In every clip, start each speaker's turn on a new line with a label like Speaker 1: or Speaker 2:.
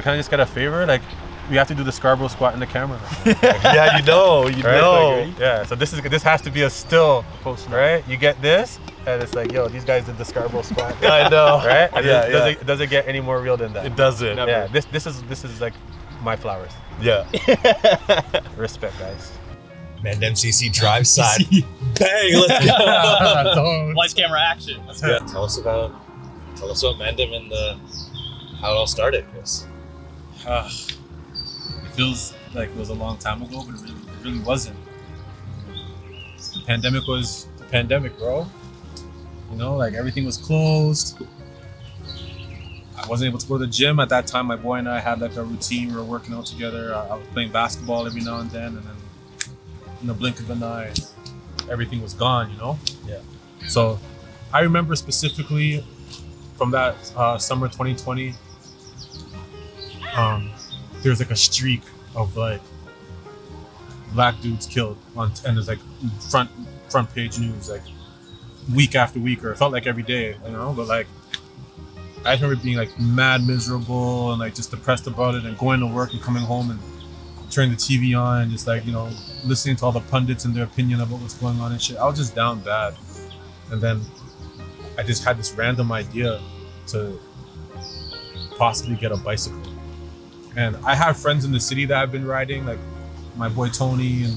Speaker 1: can I kind of just get a favor? Like, we have to do the Scarborough squat in the camera.
Speaker 2: yeah, you know, you
Speaker 1: Right?
Speaker 2: know.
Speaker 1: Like, yeah. So this is this has to be a still, post, right? You get this, and it's like, yo, these guys did the Scarborough squat.
Speaker 2: I know.
Speaker 1: right? And
Speaker 2: Yeah,
Speaker 1: does, does
Speaker 2: yeah.
Speaker 1: it does it get any more real than that?
Speaker 2: It doesn't.
Speaker 3: Never.
Speaker 1: Yeah. This this is this is like my flowers.
Speaker 2: Yeah.
Speaker 1: Respect, guys.
Speaker 2: Man, MCC drive side. Bang, let's go.
Speaker 3: Lights, camera, action. Let's go.
Speaker 2: yeah, tell us about tell us about Mandem and the how it all started, Chris.
Speaker 4: Ah, it feels like it was a long time ago, but it really, it really wasn't. The pandemic was the pandemic, bro. You know, like everything was closed. I wasn't able to go to the gym at that time. My boy and I had like a routine. We were working out together. I, I was playing basketball every now and then, and then in the blink of an eye, everything was gone. You know.
Speaker 2: Yeah.
Speaker 4: So, I remember specifically from that uh, summer 2020 um, there's like a streak of like black dudes killed on, and there's like front front page news like week after week, or it felt like every day, you know. But like, I remember being like mad miserable and like just depressed about it, and going to work and coming home and turning the TV on and just like you know listening to all the pundits and their opinion about what's going on and shit. I was just down bad, and then I just had this random idea to possibly get a bicycle. And I have friends in the city that I've been riding, like my boy Tony and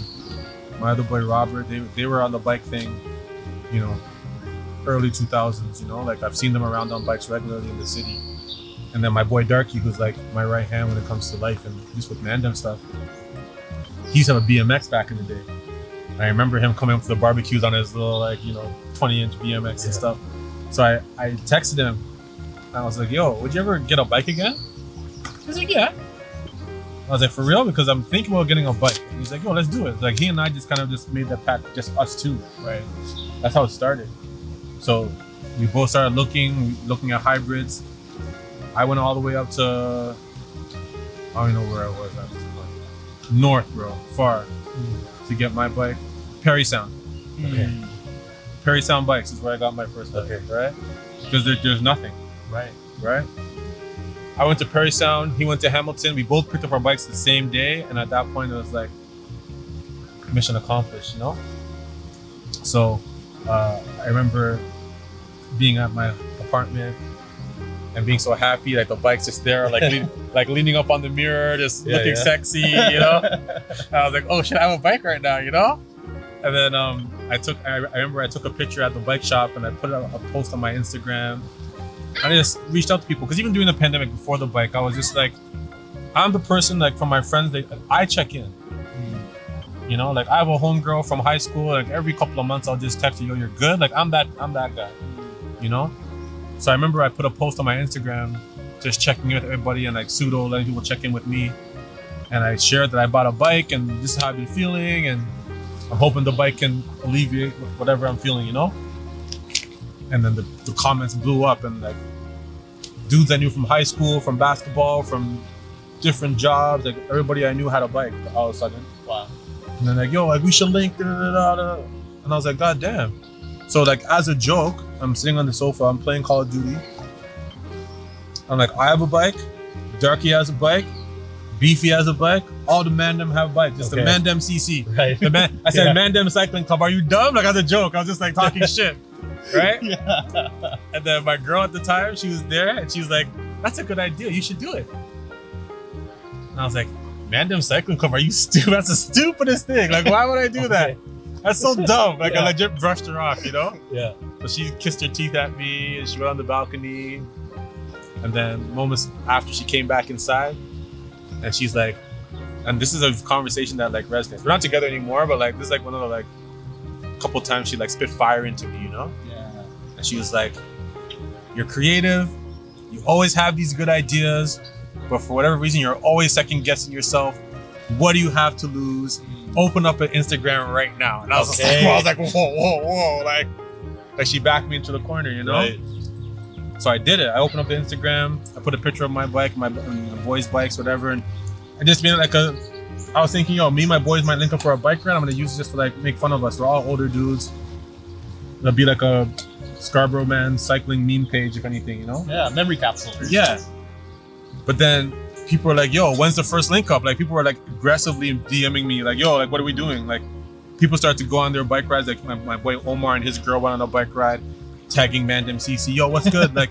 Speaker 4: my other boy Robert. They, they were on the bike thing, you know, early 2000s, you know, like I've seen them around on bikes regularly in the city. And then my boy Darky, who's like my right hand when it comes to life and just with Mandem stuff. He used to have a BMX back in the day. I remember him coming up to the barbecues on his little, like, you know, 20 inch BMX and stuff. So I, I texted him and I was like, yo, would you ever get a bike again? He's like, yeah. I was like, for real? Because I'm thinking about getting a bike. And he's like, yo, let's do it. Like he and I just kind of just made that pact, just us two, right? That's how it started. So we both started looking, looking at hybrids. I went all the way up to I don't even know where I was at this point. North, bro, far to get my bike. Parry Sound. Hmm.
Speaker 2: Okay.
Speaker 4: Parry Sound Bikes is where I got my first bike,
Speaker 2: Okay.
Speaker 4: right? Because there, there's nothing
Speaker 2: Right.
Speaker 4: right? I went to Parry Sound. He went to Hamilton. We both picked up our bikes the same day, and at that point, it was like mission accomplished, you know. So uh, I remember being at my apartment and being so happy, like the bike's just there, like lean, like leaning up on the mirror, just
Speaker 2: Yeah,
Speaker 4: looking
Speaker 2: yeah.
Speaker 4: sexy, you know. I was like, oh shit, I have a bike right now, you know. And then um, I took, I, I remember I took a picture at the bike shop and I put a, a post on my Instagram. I just reached out to people because even during the pandemic before the bike, I was just like, I'm the person like from my friends that I check in. You know, like I have a homegirl from high school. Like every couple of months, I'll just text her, "Yo, you're good." Like I'm that, I'm that guy. You know. So I remember I put a post on my Instagram, just checking in with everybody and like pseudo letting people check in with me. And I shared that I bought a bike and this is how I've been feeling, and I'm hoping the bike can alleviate whatever I'm feeling. You know. And then the, the comments blew up and like dudes I knew from high school, from basketball, from different jobs, like everybody I knew had a bike all of a sudden.
Speaker 3: Wow.
Speaker 4: And then like, yo, like we should link, da, da, da, and I was like, God damn. So like as a joke, I'm sitting on the sofa, I'm playing Call of Duty. I'm like, I have a bike, Darky has a bike, Beefy has a bike, all the Mandem have bikes. Just the
Speaker 2: Okay.
Speaker 4: Mandem CC.
Speaker 2: Right.
Speaker 4: The man, I said
Speaker 2: Yeah.
Speaker 4: Mandem Cycling Club. Are you dumb? Like as a joke, I was just like talking shit, right? And then my girl at the time, she was there, and she was like, "That's a good idea. You should do it." And I was like, "Mandem Cycling Club? Are you stupid? That's the stupidest thing. Like, why would I do that? That's so dumb." Like
Speaker 2: Yeah.
Speaker 4: I legit brushed her off, you know.
Speaker 2: Yeah.
Speaker 4: So she kissed her teeth at me, and she went on the balcony. And then moments after, she came back inside, and she's like, and this is a conversation that like resonates. We're not together anymore, but like this is like one of the like couple times she like spit fire into me, you know.
Speaker 3: Yeah.
Speaker 4: And she was like, You're creative. You always have these good ideas. But for whatever reason, you're always second guessing yourself. What do you have to lose? Mm. Open up an Instagram right now. And I was
Speaker 2: Okay.
Speaker 4: like, I was like, whoa, whoa, whoa. Like, like she backed me into the corner, you know?
Speaker 2: Right.
Speaker 4: So I did it. I opened up the Instagram. I put a picture of my bike, my, my boys' bikes, whatever. And I just made it like a. I was thinking, yo, me and my boys might link up for a bike ride. I'm gonna use it just to like make fun of us. We're all older dudes. It'll be like a Scarborough man cycling meme page, if anything, you know?
Speaker 3: Yeah. Memory capsule.
Speaker 4: Yeah. But then people were like, "Yo, when's the first link up?" Like people were like aggressively DMing me, like, "Yo, like what are we doing?" Like people start to go on their bike rides. Like my, my boy Omar and his girl went on a bike ride, tagging Mandem CC. Yo, what's good? like,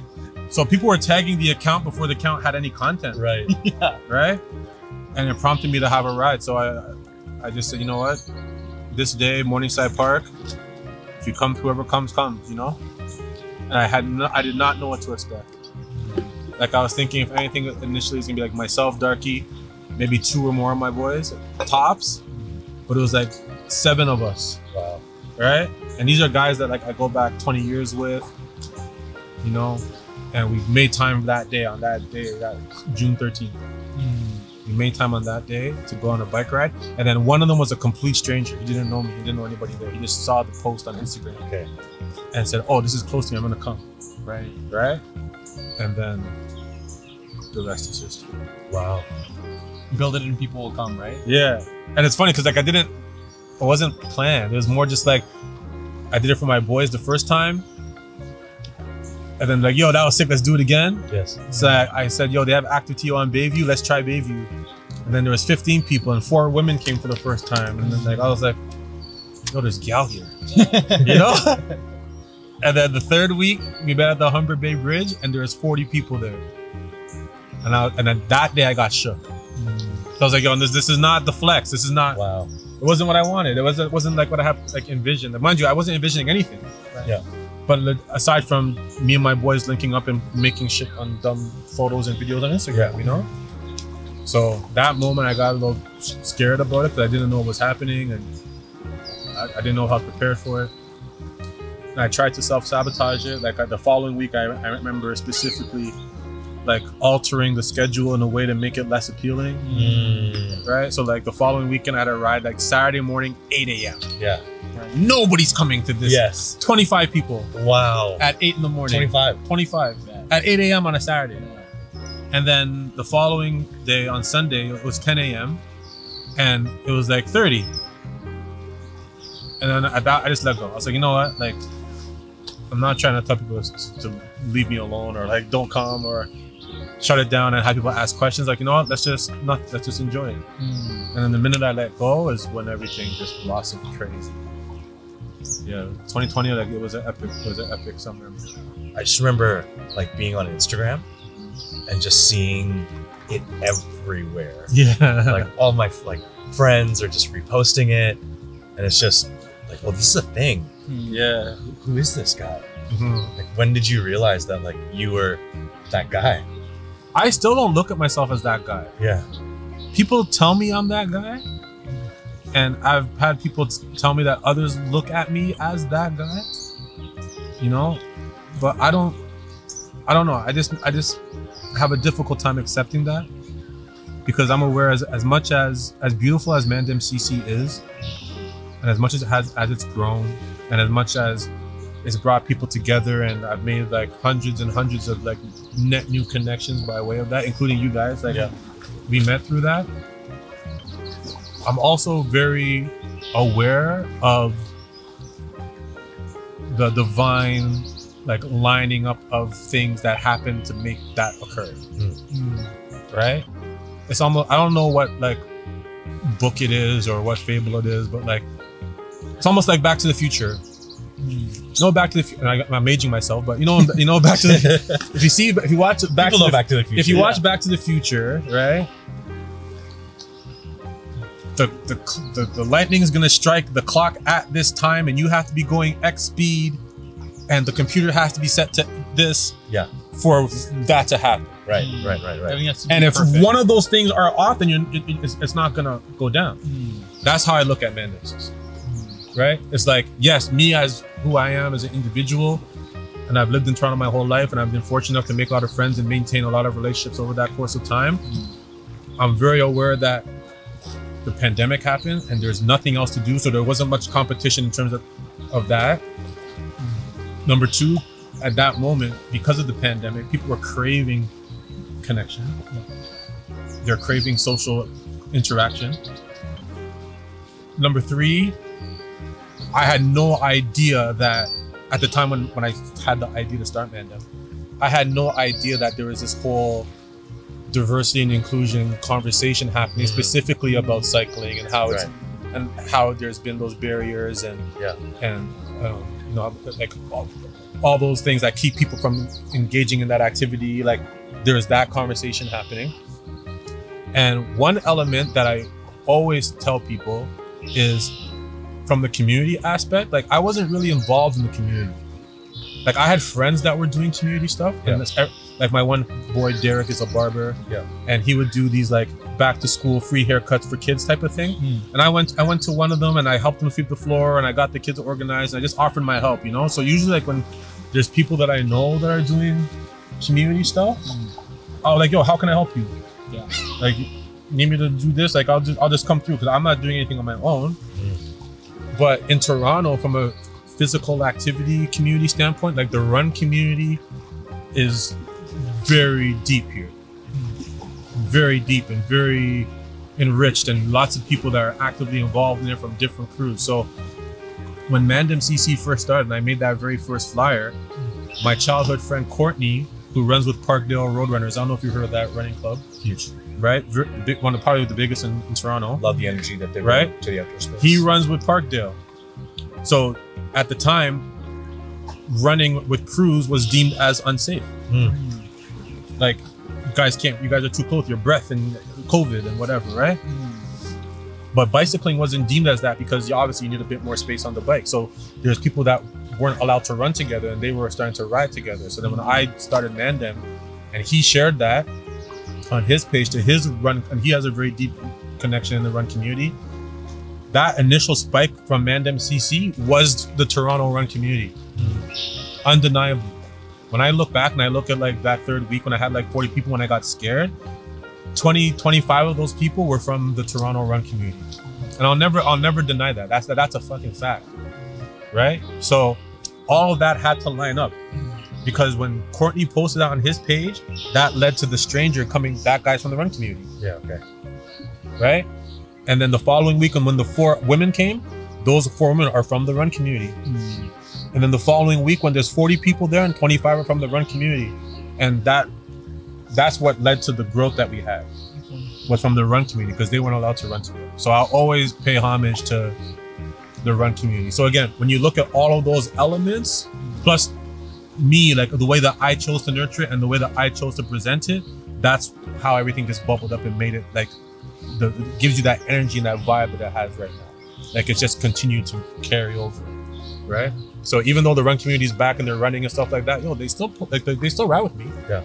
Speaker 4: so people were tagging the account before the account had any content,
Speaker 2: Right.
Speaker 3: yeah.
Speaker 4: right? And it prompted me to have a ride. So I, I just said, you know what, this day Morningside Park. If you come, whoever comes, comes. You know. And I had no, I did not know what to expect. Like I was thinking, if anything, initially it's gonna be like myself, Darky, maybe two or more of my boys, tops. But it was like seven of us,
Speaker 2: Wow.
Speaker 4: right? And these are guys that like I go back 20 years with, you know, and we made time that day on that day, that June 13th. We made time on that day to go on a bike ride, and then one of them was a complete stranger. He didn't know me. He didn't know anybody there. He just saw the post on Instagram
Speaker 2: Okay.
Speaker 4: and said, "Oh, this is close to me. I'm gonna come."
Speaker 3: Right.
Speaker 4: Right? And then the rest is history.
Speaker 2: Wow.
Speaker 3: Build it and people will come, right?
Speaker 4: Yeah, and it's funny because like I didn't, it wasn't planned. It was more just like I did it for my boys the first time, and then like, yo, that was sick. Let's do it again.
Speaker 2: Yes.
Speaker 4: So I, I said, yo, they have ActiveTO on Bayview. Let's try Bayview. And then there was 15 people, and four women came for the first time. And then like I was like, yo, there's gal here, you know. and then the third week, we met at the Humber Bay Bridge, and there was 40 people there. And I, and then that day I got shook. Mm. So I was like, yo, this this is not the flex. This is not.
Speaker 2: Wow.
Speaker 4: It wasn't what I wanted. It wasn't wasn't like what I have like envisioned. Mind you, I wasn't envisioning anything.
Speaker 2: Yeah.
Speaker 4: But aside from me and my boys linking up and making shit on dumb photos and videos on Instagram, you know. So that moment, I got a little scared about it because I didn't know what was happening and I, I didn't know how to prepare for it. And I tried to self sabotage it. Like uh, the following week, I, I remember specifically like altering the schedule in a way to make it less appealing
Speaker 2: Mm.
Speaker 4: right? So like the following weekend, I had a ride like Saturday morning, 8 a.m.
Speaker 2: Yeah.
Speaker 4: Nobody's coming to this.
Speaker 2: Yes.
Speaker 4: 25 people
Speaker 2: Wow.
Speaker 4: at 8 in the morning.
Speaker 2: 25.
Speaker 4: 25
Speaker 3: Yeah.
Speaker 4: at 8 a.m. on a Saturday. And then the following day on Sunday, it was 10 a.m. and it was like 30. And then at that, I just let go. I was like, you know what? Like, I'm not trying to tell people to leave me alone or like don't come or shut it down and have people ask questions. Like, you know what? Let's just not. Let's just enjoy it.
Speaker 3: Mm.
Speaker 4: And then the minute I let go is when everything just blossomed crazy. Yeah, 2020, like it was an epic, it was an epic summer.
Speaker 2: I just remember like being on Instagram and just seeing it everywhere.
Speaker 4: Yeah,
Speaker 2: like all my like friends are just reposting it, and it's just like, well, this is a thing.
Speaker 3: Mm.
Speaker 4: yeah.
Speaker 2: Who is this guy?
Speaker 4: Mhm.
Speaker 2: Like, when did you realize that like you were that guy?
Speaker 4: I still don't look at myself as that guy.
Speaker 2: Yeah.
Speaker 4: People tell me I'm that guy, and I've had people t- tell me that others look at me as that guy. You know, but I don't. I don't know. I just, I just have a difficult time accepting that because I'm aware as as much as as beautiful as Mandem CC is, and as much as it has as it's grown, and as much as it's brought people together, and I've made like hundreds and hundreds of like net new connections by way of that, including you guys. Like
Speaker 2: Yeah.
Speaker 4: we met through that. I'm also very aware of the divine like lining up of things that happen to make that occur
Speaker 3: Mm.
Speaker 4: right it's almost i don't know what like book it is or what fable it is but like it's almost like back to the future. No back to the future i'm aging myself but you know you know back to the if you see if you watch back
Speaker 2: People
Speaker 4: to
Speaker 2: know
Speaker 4: the
Speaker 2: Back to the Future.
Speaker 4: if you
Speaker 2: yeah.
Speaker 4: watch Back to the Future, right? The, the, the, the lightning is gonna strike the clock at this time, and you have to be going X speed, and the computer has to be set to this
Speaker 2: Yeah.
Speaker 4: for that to happen.
Speaker 2: right, right, right, right.
Speaker 3: Everything has to be
Speaker 4: And if
Speaker 3: perfect.
Speaker 4: one of those things are off, then you're, it, it's, it's not gonna go down.
Speaker 3: Mm.
Speaker 4: That's how I look at Mandem, right? It's like yes, me as who I am as an individual, and I've lived in Toronto my whole life, and I've been fortunate enough to make a lot of friends and maintain a lot of relationships over that course of time. Mm. I'm very aware that the pandemic happened and there's nothing else to do, so there wasn't much competition in terms of, of that. Mm. Number two, at that moment, because of the pandemic, people were craving connection. They're craving social interaction. Number three, I had no idea that at the time when, when I had the idea to start Mandem, I had no idea that there was this whole diversity and inclusion conversation happening,
Speaker 2: Mhm.
Speaker 4: specifically about cycling and how it's
Speaker 2: Right.
Speaker 4: and how there's been those barriers and
Speaker 2: Yeah.
Speaker 4: and um, you know like all, all those things that keep people from engaging in that activity. Like there's that conversation happening. And one element that I always tell people is from the community aspect. Like I wasn't really involved in the community. Like I had friends that were doing community stuff,
Speaker 2: Yeah.
Speaker 4: and this, like my one boy Derek is a barber,
Speaker 2: Yeah.
Speaker 4: and he would do these like back to school free haircuts for kids type of thing.
Speaker 3: Hmm.
Speaker 4: And I went I went to one of them and I helped them sweep the floor and I got the kids organized and I just offered my help, you know. So usually like when there's people that I know that are doing community stuff, oh like yo, how can I help you?
Speaker 3: Yeah.
Speaker 4: Like need me to do this? Like I'll just I'll just come through because I'm not doing anything on my own. But in Toronto, from a physical activity community standpoint, like the run community is very deep here. Very deep and very enriched and lots of people that are actively involved in there from different crews. So when Mandem CC first started and I made that very first flyer, my childhood friend Courtney, who runs with Parkdale Roadrunners, I don't know if you heard of that running club,
Speaker 2: Huge.
Speaker 4: Right? Big- One of the, probably the biggest in, in Toronto.
Speaker 2: Love the energy that they
Speaker 4: Right?
Speaker 2: bring to the outdoor space.
Speaker 4: He runs with Parkdale. So at the time, running with crews was deemed as unsafe.
Speaker 2: Mm.
Speaker 4: Like, you guys can't, you guys are too close, your breath and COVID and whatever, right? But bicycling wasn't deemed as that because you obviously you need a bit more space on the bike. So there's people that weren't allowed to run together and they were starting to ride together. So then when I started Mandem and he shared that on his page to his run, and he has a very deep connection in the run community. That initial spike from Mandem CC was the Toronto run community. Hmm. Undeniably. When I look back and I look at like that third week when I had like 40 people when I got scared, 20, 25 of those people were from the Toronto run community. And I'll never I'll never deny that. That's that's a fucking fact. Right? So all of that had to line up. Because when Courtney posted that on his page, that led to the stranger coming that guy's from the run community.
Speaker 2: Yeah. Okay.
Speaker 4: Right? And then the following week and when the four women came, those four women are from the run community. Hmm. And then the following week, when there's 40 people there and 25 are from the run community, and that that's what led to the growth that we had was from the run community because they weren't allowed to run to together. So I'll always pay homage to the run community. So again, when you look at all of those elements, plus me, like the way that I chose to nurture it and the way that I chose to present it, that's how everything just bubbled up and made it like the it gives you that energy and that vibe that it has right now. Like it's just continued to carry over, right? So even though the run community is back and they're running and stuff like that, you know, they still like they, they still ride with me.
Speaker 2: Yeah.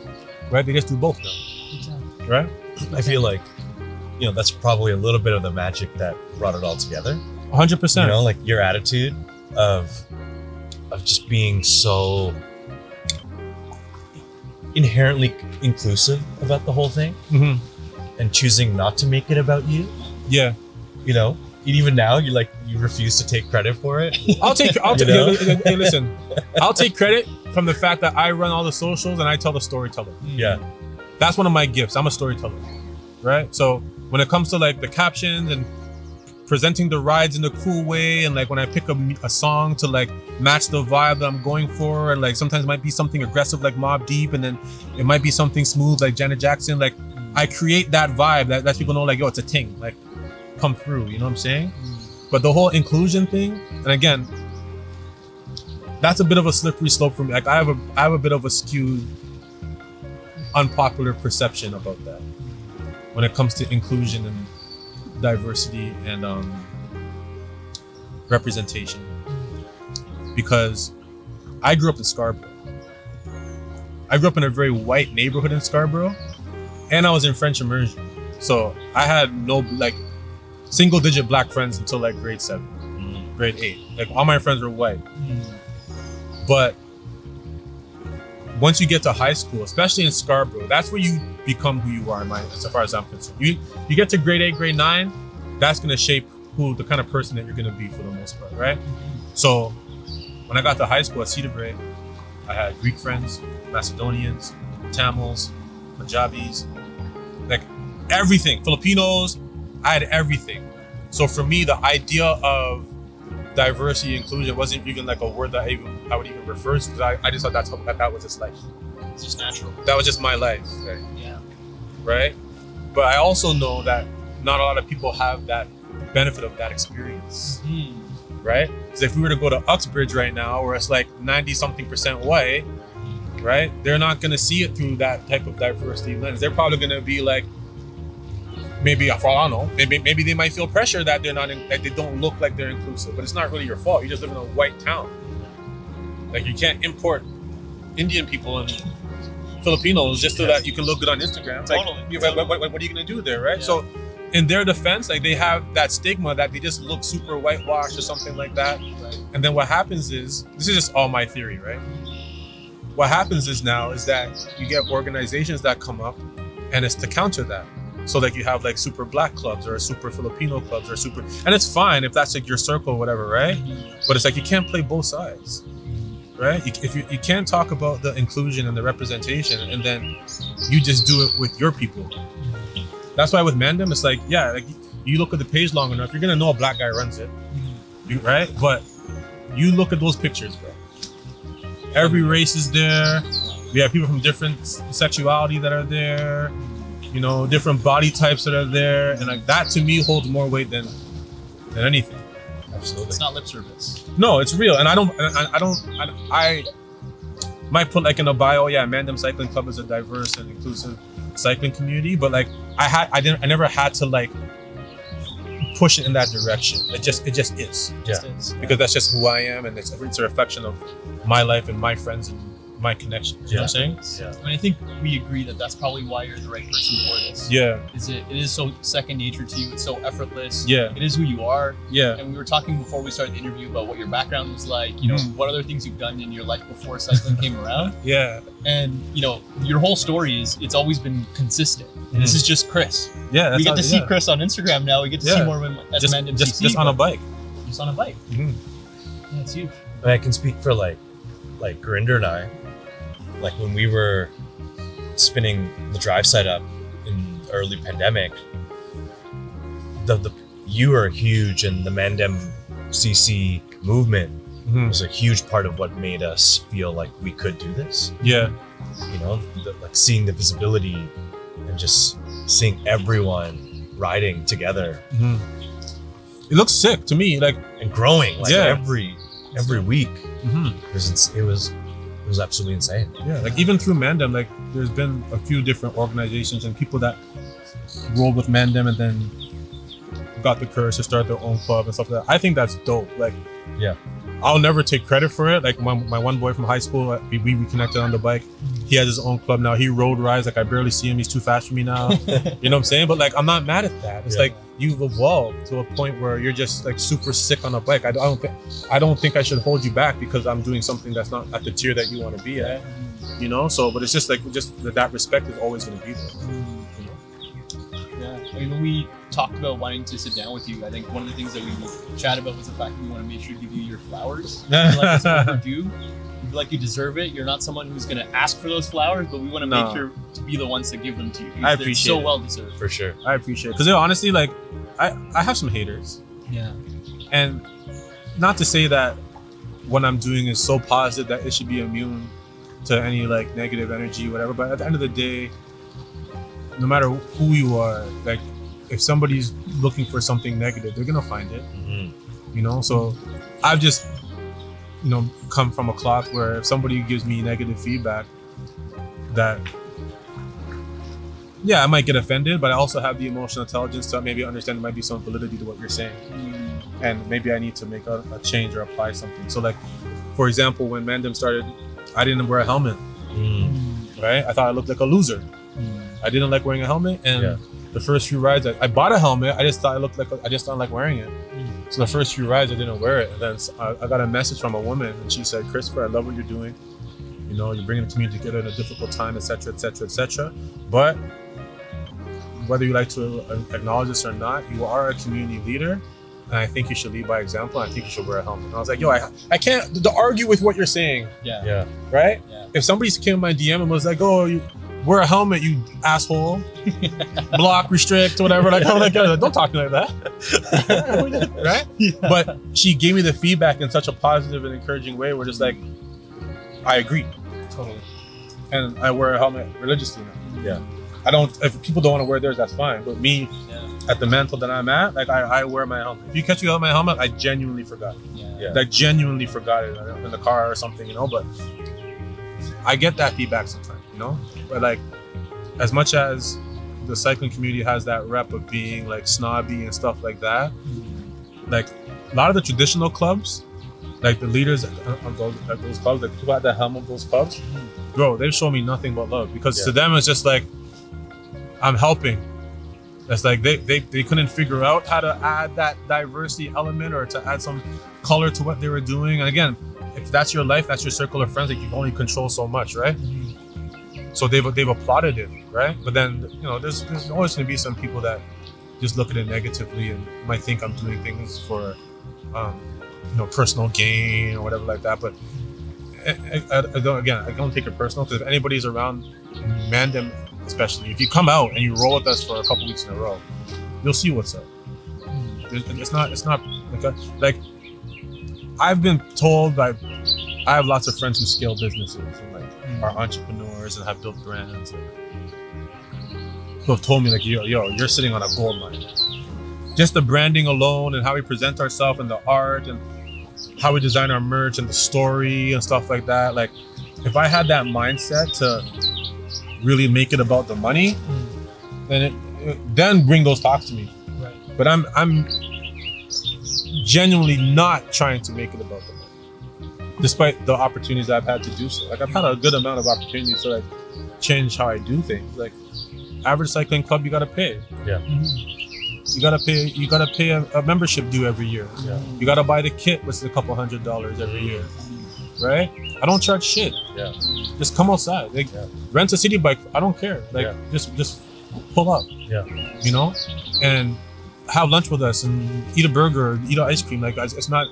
Speaker 4: Right? They just do both now. Exactly. Right?
Speaker 2: I feel like, you know, that's probably a little bit of the magic that brought it all together.
Speaker 4: 100%.
Speaker 2: You know, like your attitude of of just being so inherently inclusive about the whole thing
Speaker 4: hmm
Speaker 2: and choosing not to make it about you.
Speaker 4: Yeah.
Speaker 2: You know, and even now you like you refuse to take credit for it.
Speaker 4: I'll take I'll
Speaker 2: You
Speaker 4: take
Speaker 2: know?
Speaker 4: hey, hey, hey, listen. I'll take credit from the fact that I run all the socials and I tell the storyteller.
Speaker 2: Yeah.
Speaker 4: That's one of my gifts. I'm a storyteller. Right? So when it comes to like the captions and presenting the rides in a cool way and like when I pick a, a song to like match the vibe that I'm going for and like sometimes it might be something aggressive like Mobb Deep and then it might be something smooth like Janet Jackson like I create that vibe that lets people know like yo it's a ting like come through you know what I'm saying? Mm. But the whole inclusion thing and again that's a bit of a slippery slope for me like I have a I have a bit of a skewed unpopular perception about that when it comes to inclusion and diversity and um, representation. Because I grew up in Scarborough. I grew up in a very white neighborhood in Scarborough, and I was in French immersion, so I had no like single digit black friends until like grade seven, grade eight. Like all my friends were white, but once you get to high school, especially in Scarborough, that's where you become who you are. In my, as far as I'm concerned, you you get to grade eight, grade nine, that's gonna shape who the kind of person that you're gonna be for the most part, right? So when I got to high school at Cedarbrae, I had Greek friends, Macedonians, Tamils, Punjabis, like everything, Filipinos. I had everything. So for me, the idea of diversity inclusion wasn't even like a word that I even I would even refer to because I, I just thought that's that, that was just life.
Speaker 3: It's just natural.
Speaker 4: That was just my life.
Speaker 3: Yeah.
Speaker 4: right? But I also know that not a lot of people have that benefit of that experience,
Speaker 3: Hmm.
Speaker 4: right? Because if we were to go to Uxbridge right now, where it's like 90 something percent white, right? They're not going to see it through that type of diversity lens. They're probably going to be like, maybe for all I know, maybe maybe they might feel pressure that they're not in, that they don't look like they're inclusive, but it's not really your fault. You just live in a white town. Like you can't import Indian people and Filipinos just so that you can look good on Instagram. Like,
Speaker 3: Totally,
Speaker 4: you- what, what- what- what are you gonna do there, right?
Speaker 3: Yeah.
Speaker 4: So, in their defense, like they have that stigma that they just look super whitewashed or something like that.
Speaker 3: Right.
Speaker 4: And then what happens is, this is just all my theory, right? What happens is now is that you get organizations that come up, and it's to counter that. So like you have like super black clubs or super Filipino clubs or super, and it's fine if that's like your circle or whatever, right? But it's like you can't play both sides, right? You, if you, you can't talk about the inclusion and the representation, and then you just do it with your people. That's why with Mandem, it's like yeah, like you look at the page long enough, you're gonna know a black guy runs it, you, right? But you look at those pictures, bro. Every race is there. We have people from different sexuality that are there. You know, different body types that are there, and like that to me holds more weight than than anything.
Speaker 2: Absolutely.
Speaker 3: It's not lip service.
Speaker 4: No, it's real, and I don't, I, I don't, I, I might put like in a bio, yeah, Mandem Cycling Club is a diverse and inclusive cycling community, but like I had, I didn't, I never had to like push it in that direction. It just, it just is
Speaker 3: Just is.
Speaker 4: because that's just who I am, and it's, it's a reflection of my life and my friends and my connections. You know what I'm saying?
Speaker 2: Yeah.
Speaker 3: I mean, I think we agree that that's probably why you're the right person for this.
Speaker 4: Yeah,
Speaker 3: Is it? It is so second nature to you. It's so effortless.
Speaker 4: yeah,
Speaker 3: It is who you are.
Speaker 4: yeah,
Speaker 3: And we were talking before we started the interview about what your background was like. You know,
Speaker 4: Mhm.
Speaker 3: what other things you've done in your life before cycling came around.
Speaker 4: yeah,
Speaker 3: And you know, your whole story is it's always been consistent. And This is just Chris.
Speaker 4: yeah.
Speaker 3: we get
Speaker 4: how-
Speaker 3: to see
Speaker 4: yeah.
Speaker 3: Chris on Instagram now. We get to see more of him as
Speaker 4: just,
Speaker 3: Mandem
Speaker 4: just,
Speaker 3: CC,
Speaker 4: just on a bike.
Speaker 3: just on a bike.
Speaker 4: Mhm.
Speaker 3: Yeah, it's huge.
Speaker 2: And I can speak for like like Grinder and I, like when we were spinning the drive side up in early pandemic, the the you are huge and the Mandem CC movement
Speaker 4: Mhm.
Speaker 2: was a huge part of what made us feel like we could do this.
Speaker 4: Yeah,
Speaker 2: You know, the, like seeing the visibility and just seeing everyone riding together
Speaker 4: Mhm. it looks sick to me. Like,
Speaker 2: and growing like
Speaker 4: Yeah.
Speaker 2: every every week.
Speaker 4: mhm.
Speaker 2: It was it was it was absolutely insane.
Speaker 4: Yeah, like even through Mandem, like there's been a few different organizations and people that rolled with Mandem and then got the courage to start their own club and stuff like that. I think that's dope. Like,
Speaker 2: Yeah.
Speaker 4: I'll never take credit for it. Like my, my one boy from high school, we, we reconnected on the bike. He has his own club now. He road rides. Like I barely see him. He's too fast for me now. you know what I'm saying? But like I'm not mad at that. It's
Speaker 2: Yeah.
Speaker 4: like you've evolved to a point where you're just like super sick on a bike. I don't think I don't think I should hold you back because I'm doing something that's not at the tier that you want to be at you know so but it's just like just that, respect is always going to be there you know?
Speaker 3: Yeah. I mean, when we talked about wanting to sit down with you, I think one of the things that we chatted about was the fact that we want to make sure to give you your flowers. We feel like it's overdue. We feel like you deserve it. You're not someone who's going to ask for those flowers, but we want to
Speaker 4: No.
Speaker 3: make sure to be the ones that give them to you.
Speaker 4: I appreciate
Speaker 3: so
Speaker 4: it.
Speaker 3: well deserved.
Speaker 2: For sure.
Speaker 4: i appreciate it because honestly like i i have some haters
Speaker 3: Yeah.
Speaker 4: and not to say that what i'm doing is so positive that it should be immune to any like negative energy whatever but at the end of the day no matter who you are like if somebody's looking for something negative they're gonna find it
Speaker 2: Mhm.
Speaker 4: you know so i've just you know come from a cloth where if somebody gives me negative feedback that yeah i might get offended but i also have the emotional intelligence to maybe understand there might be some validity to what you're saying. Mm. And maybe i need to make a, a change or apply something. So like for example when mandem started i didn't wear a helmet.
Speaker 2: Mm.
Speaker 4: right? I thought i looked like a loser. Mm. I didn't like wearing a helmet and
Speaker 2: Yeah.
Speaker 4: the first few rides I, I bought a helmet. I just thought i looked like a, i just don't like wearing it mm. So the first few rides, I didn't wear it, and then I got a message from a woman, and she said, "Christopher, I love what you're doing. You know, you're bringing the community together in a difficult time, etc., etc., etc. But whether you like to uh, acknowledge this or not, you are a community leader, and I think you should lead by example. And I think you should wear a helmet." And I was like, "Yo, I, I can't to argue with what you're saying,
Speaker 3: Yeah.
Speaker 2: Yeah.
Speaker 4: right?
Speaker 3: Yeah.
Speaker 4: If somebody came in my DM and was like, "Oh, you wear a helmet, you asshole," block, restrict, whatever, like, I'm like, don't talk to me like that, right? but she gave me the feedback in such a positive and encouraging way. We're just like, I agree,
Speaker 3: Totally.
Speaker 4: and I wear a helmet religiously now.
Speaker 2: Yeah.
Speaker 4: I don't. If people don't want to wear theirs, that's fine. But me,
Speaker 3: Yeah.
Speaker 4: at the mantle that I'm at, like I, I wear my helmet. If you catch me without my helmet, I genuinely forgot.
Speaker 3: Yeah.
Speaker 2: Yeah.
Speaker 4: Like genuinely forgot it uh, in the car or something, you know. But I get that feedback sometimes, you know. But like, as much as the cycling community has that rep of being like snobby and stuff like that, mm-hmm. like a lot of the traditional clubs, like the leaders uh, of those, those clubs, like people at the helm of those clubs, mm-hmm. bro, they show me nothing but love because to them it's just like I'm helping. It's like they, they they couldn't figure out how to add that diversity element or to add some color to what they were doing. And again, if that's your life, that's your circle of friends, like you can only control so much, right? Mm-hmm. So they've they've applauded it, right? But then you know, there's there's always gonna be some people that just look at it negatively and might think I'm doing things for um, you know personal gain or whatever like that. But I, I, I don't again, I don't take it personal because if anybody's around Mandem, especially if you come out and you roll with us for a couple weeks in a row, you'll see what's up. It's it's not it's not like a, like I've been told by I have lots of friends who scale businesses and like are entrepreneurs and have built brands and who have told me like yo yo you're sitting on a gold mine. Just the branding alone and how we present ourselves and the art and how we design our merch and the story and stuff like that like if i had that mindset to really make it about the money hmm. then it, it- then bring those talks to me.
Speaker 3: Right.
Speaker 4: but i'm i'm genuinely not trying to make it about the money despite the opportunities i've had to do so. Like i've had a good amount of opportunities to like change how i do things. Like average cycling club you gotta pay. Yeah. Mm-hmm. you gotta pay you gotta pay a, a membership due every year.
Speaker 2: Yeah.
Speaker 4: you gotta buy the kit which is a couple hundred dollars every year. Right? I don't charge shit.
Speaker 2: Yeah.
Speaker 4: just come outside. Like
Speaker 2: Yeah.
Speaker 4: rent a city bike i don't care. Like
Speaker 2: Yeah.
Speaker 4: just just pull up.
Speaker 2: Yeah.
Speaker 4: you know? And have lunch with us and eat a burger eat an ice cream. Like it's not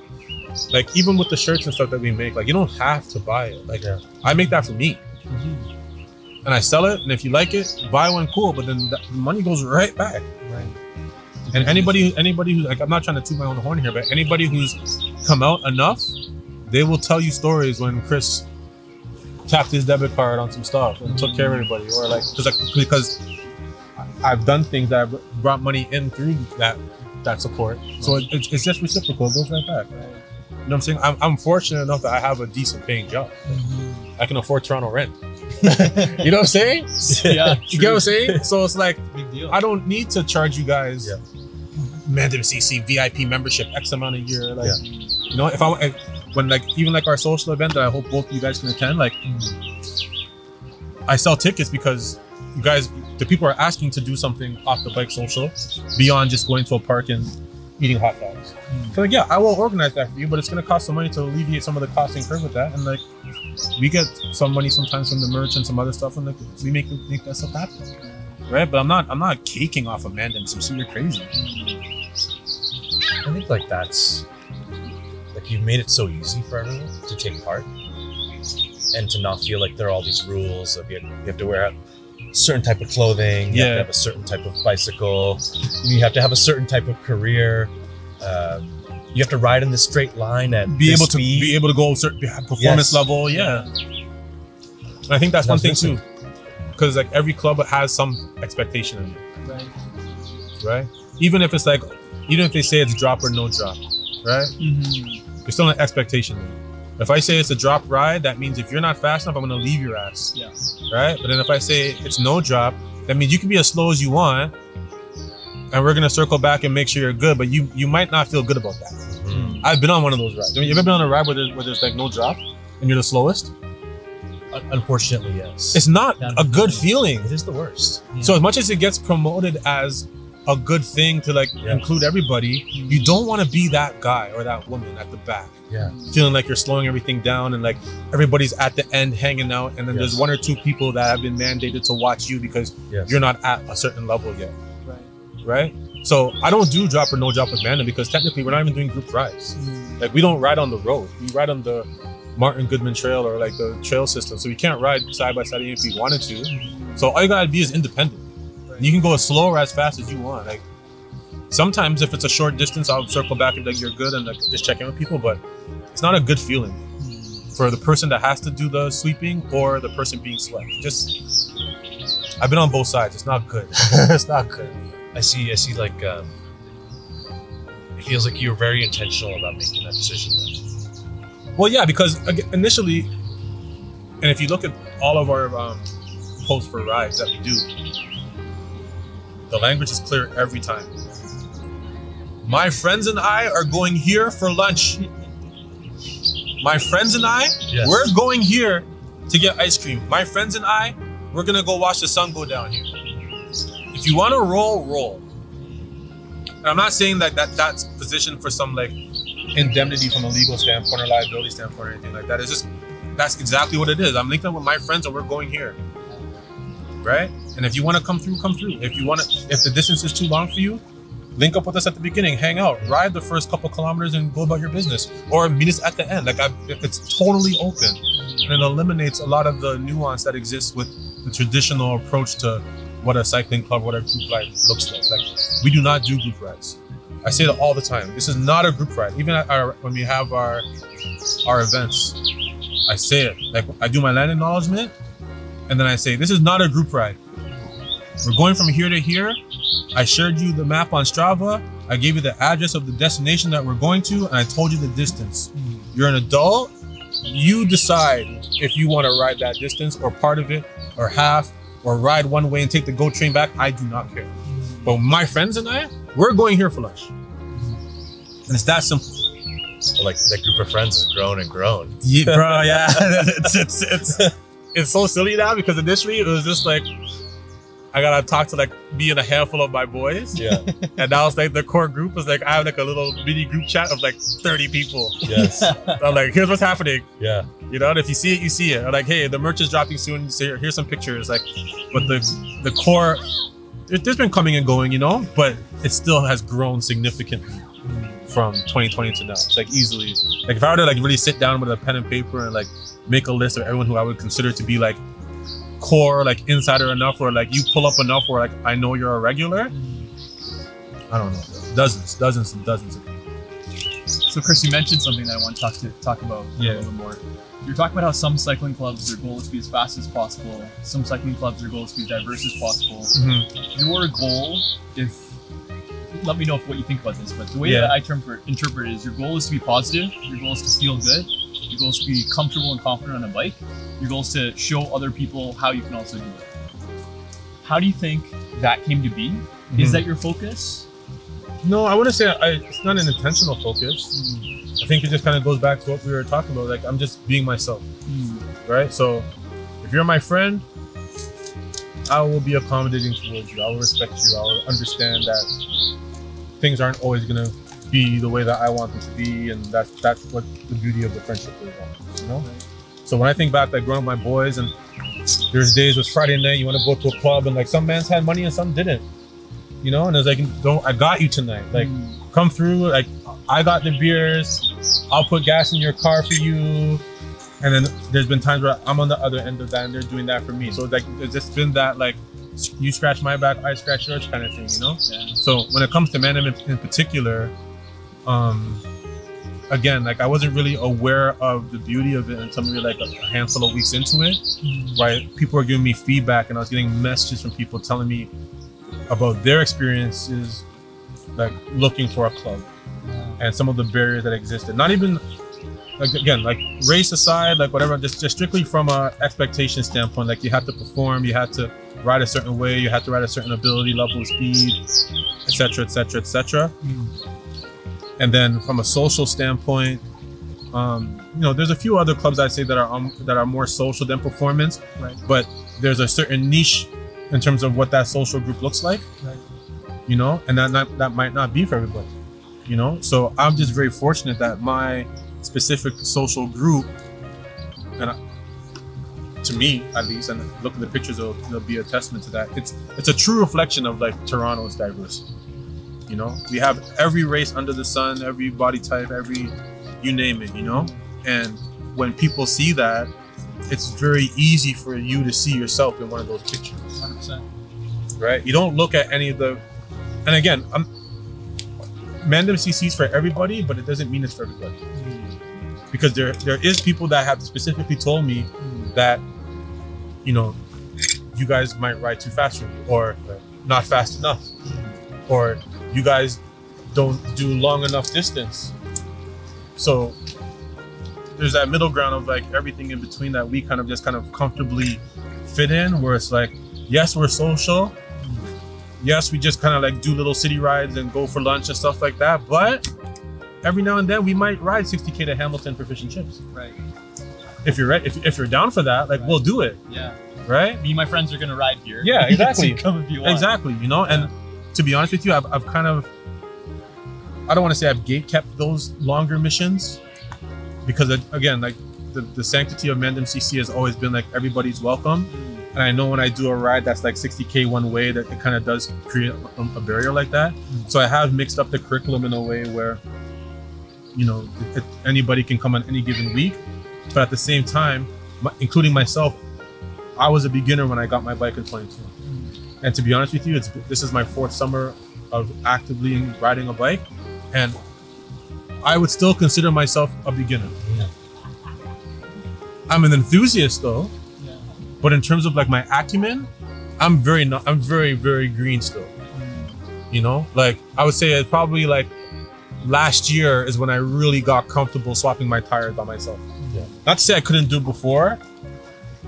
Speaker 4: like even with the shirts and stuff that we make like you don't have to buy it like
Speaker 2: Yeah.
Speaker 4: i make that for me mm-hmm. and i sell it and if you like it buy one cool but then the money goes right back
Speaker 3: Right.
Speaker 4: and anybody, anybody who's like, I'm not trying to toot my own horn here, but anybody who's come out enough, they will tell you stories when Chris tapped his debit card on some stuff and took care of mm-hmm. everybody, or like, because like, because I've done things that brought money in through that that support. So it, it's, it's just reciprocal. It goes right back. You know what I'm saying? I'm, I'm fortunate enough that I have a decent paying job. Mm-hmm. I can afford Toronto rent. you know what I'm saying?
Speaker 3: yeah.
Speaker 4: You get what I'm saying? So it's like
Speaker 3: Big deal.
Speaker 4: I don't need to charge you guys
Speaker 2: Yeah.
Speaker 4: Mandem CC VIP membership X amount a year. Like, you know, if I if- when like even like our social event that I hope both of you guys can attend, like mm-hmm. I sell tickets because you guys, the people are asking to do something off the bike social beyond just going to a park and eating hot dogs. So like, yeah, I will organize that for you, but it's gonna cost some money to alleviate some of the costs incurred with that. And like, we get some money sometimes from the merch and some other stuff, and like we make make that stuff happen, right? But I'm not I'm not caking off of Mandem. So you're crazy.
Speaker 2: I think like that's like you've made it so easy for everyone to take part and to not feel like there are all these rules of you you have to wear a certain type of clothing, you have
Speaker 4: Yeah.
Speaker 2: to have a certain type of bicycle, you have to have a certain type of career. Um, you have to ride in the straight line and
Speaker 4: Be
Speaker 2: this
Speaker 4: able to
Speaker 2: speed.
Speaker 4: be able to go certain performance
Speaker 2: Yes.
Speaker 4: level, yeah. And I think that's one thing
Speaker 2: That's
Speaker 4: too, because like every club has some expectation of you.
Speaker 3: Right.
Speaker 4: right? Even if it's like, even if they say it's drop or no drop, right? There's still an expectation there. If I say it's a drop ride, that means if you're not fast enough, I'm gonna leave your ass,
Speaker 3: Yeah.
Speaker 4: right? But then if I say it's no drop, that means you can be as slow as you want, and we're gonna circle back and make sure you're good. But you you might not feel good about that.
Speaker 2: Mhm.
Speaker 4: I've been on one of those rides. I mean, you ever been on a ride where there's, where there's like no drop and you're the slowest?
Speaker 2: Unfortunately, yes.
Speaker 4: It's not
Speaker 3: That
Speaker 4: a good
Speaker 3: feeling.
Speaker 2: it is the worst.
Speaker 4: So as much as it gets promoted as a good thing to like
Speaker 2: Yeah.
Speaker 4: include everybody, you don't want to be that guy or that woman at the back,
Speaker 2: Yeah.
Speaker 4: feeling like you're slowing everything down and like everybody's at the end hanging out, and then there's one or two people that have been mandated to watch you because
Speaker 2: Yes.
Speaker 4: you're not at a certain level yet,
Speaker 3: Right.
Speaker 4: right? So I don't do drop or no drop with Mandem because technically we're not even doing group rides. Mm. Like we don't ride on the road. We ride on the Martin Goodman Trail or like the trail system. So we can't ride side by side even if we wanted to. Mm. So all you gotta be is independent. You can go as slow or as fast as you want. Like sometimes if it's a short distance, I'll circle back and like you're good and like just check in with people. But it's not a good feeling mm. for the person that has to do the sweeping or the person being swept. Just I've been on both sides. It's not good. it's not good.
Speaker 2: I see. I see. Like, um, it feels like you're very intentional about making that decision. Then.
Speaker 4: Well, yeah, because initially, and if you look at all of our um, posts for rides that we do, the language is clear every time. My friends and I are going here for lunch. My friends and I,
Speaker 2: Yes.
Speaker 4: we're going here to get ice cream. My friends and I, we're gonna go watch the sun go down here. If you want to roll, roll. And I'm not saying that, that that's positioned for some like indemnity from a legal standpoint or liability standpoint or anything like that. It's just that's exactly what it is. I'm linking up with my friends and we're going here. Right? And if you want to come through, come through. If you want to if the distance is too long for you, link up with us at the beginning, hang out, ride the first couple kilometers and go about your business. Or meet us at the end. Like I, it's totally open. And it eliminates a lot of the nuance that exists with the traditional approach to what a cycling club, what a group ride looks like. Like we do not do group rides. I say that all the time. This is not a group ride. Even at our, when we have our our events, I say it. Like I do my land acknowledgement, and then I say, "This is not a group ride. We're going from here to here. I shared you the map on Strava. I gave you the address of the destination that we're going to, and I told you the distance. Mm-hmm. You're an adult. You decide if you want to ride that distance or part of it or half or ride one way and take the GO train back. I do not care. But my friends and I, we're going here for lunch. And it's that simple.
Speaker 2: Like that group of friends has grown and grown.
Speaker 4: Yeah, bro, yeah. it's, it's, it's, it's so silly now because initially it was just like, I gotta talk to like me and a handful of my boys.
Speaker 2: Yeah.
Speaker 4: And now it's like the core group is like, I have like a little mini group chat of like 30 people.
Speaker 2: yes.
Speaker 4: I'm like, here's what's happening.
Speaker 2: Yeah.
Speaker 4: You know, and if you see it, you see it. Or like, hey, the merch is dropping soon. So here- here's some pictures. Like, but the the core, it, there's been coming and going, you know, but it still has grown significantly from 2020 to now. It's like easily, like if I were to like really sit down with a pen and paper and like make a list of everyone who I would consider to be like core, like insider enough, or like you pull up enough, where like I know you're a regular. I don't know, dozens, dozens, and dozens of people.
Speaker 3: So, Chris, you mentioned something that I want to talk to talk about
Speaker 4: Yeah.
Speaker 3: a little bit more. You're talking about how some cycling clubs, their goal is to be as fast as possible. Some cycling clubs, their goal is to be as diverse as possible. Mm-hmm. Your goal, if let me know if what you think about this, but the way
Speaker 4: Yeah.
Speaker 3: that I interpret, interpret it is your goal is to be positive. Your goal is to feel good. Your goal is to be comfortable and confident on a bike. Your goal is to show other people how you can also do it. How do you think that came to be? Is
Speaker 4: Mhm.
Speaker 3: that your focus?
Speaker 4: No, I wouldn't say I, it's not an intentional focus. I think it just kind of goes back to what we were talking about. Like I'm just being myself,
Speaker 3: Mm.
Speaker 4: right? So if you're my friend, I will be accommodating towards you. I will respect you. I will understand that things aren't always gonna be the way that I want them to be, and that's that's what the beauty of the friendship is. You know. So when I think back, like growing up my boys, and there's days it's Friday night, you want to go to a club, and like some bands had money and some didn't. You know, and it's like, don't I got you tonight? Like
Speaker 3: Mm.
Speaker 4: come through. Like I got the beers. I'll put gas in your car for you. And then there's been times where I'm on the other end of that, and they're doing that for me. So like it's just been that like you scratch my back, I scratch yours kind of thing, you know.
Speaker 3: Yeah.
Speaker 4: So when it comes to Mandem in, in particular, um, again, like I wasn't really aware of the beauty of it until maybe like a handful of weeks into it. Mm-hmm. Right, people were giving me feedback, and I was getting messages from people telling me about their experiences, like looking for a club and some of the barriers that existed. Not even like again, like race aside, like whatever, just just strictly from a expectation standpoint. Like you have to perform, you have to ride a certain way, you have to ride a certain ability level speed, etc., etc., etc. And then from a social standpoint, um, you know, there's a few other clubs I'd say that are um, that are more social than performance,
Speaker 3: Right.
Speaker 4: but there's a certain niche in terms of what that social group looks like,
Speaker 3: Right.
Speaker 4: you know, and that not, that might not be for everybody, you know. So I'm just very fortunate that my specific social group, and I, to me at least, and look at the pictures, it'll, it'll be a testament to that. It's it's a true reflection of like Toronto's diversity. You know, we have every race under the sun, every body type, every you name it. You know, and when people see that, it's very easy for you to see yourself in one of those pictures,
Speaker 3: 100%.
Speaker 4: right? You don't look at any of the, and again, I'm. Mandem CC's for everybody, but it doesn't mean it's for everybody mm. because there there is people that have specifically told me mm. that you know you guys might ride too fast for me, or not fast enough, or you guys don't do long enough distance. So there's that middle ground of like everything in between that we kind of just kind of comfortably fit in, where it's like, yes, we're social. Yes, we just kind of like do little city rides and go for lunch and stuff like that. But every now and then we might ride 60k to Hamilton for fish and chips.
Speaker 3: Right.
Speaker 4: If you're re- if, if you're down for that, like we'll do it,
Speaker 3: Yeah.
Speaker 4: right?
Speaker 3: Me and my friends are gonna ride here.
Speaker 4: Yeah, exactly.
Speaker 3: Come if you want.
Speaker 4: Exactly, you know. And to be honest with you, I've, I've kind of, I don't want to say I've gate kept those longer missions, because again, like the, the sanctity of Mandem CC has always been like everybody's welcome. And I know when I do a ride that's like 60k one way, that it kind of does create a, a barrier like that. Mm-hmm. So I have mixed up the curriculum in a way where, you know, it, it- anybody can come on any given week, but at the same time, my, including myself, I was a beginner when I got my bike in 22. And to be honest with you, it's this is my fourth summer of actively riding a bike, and I would still consider myself a beginner.
Speaker 2: Yeah.
Speaker 4: I'm an enthusiast though,
Speaker 3: Yeah.
Speaker 4: but in terms of like my acumen, I'm very not, I'm very very green still. Mm. You know, like I would say it probably like last year is when I really got comfortable swapping my tires by myself.
Speaker 2: Yeah.
Speaker 4: Not to say I couldn't do it before,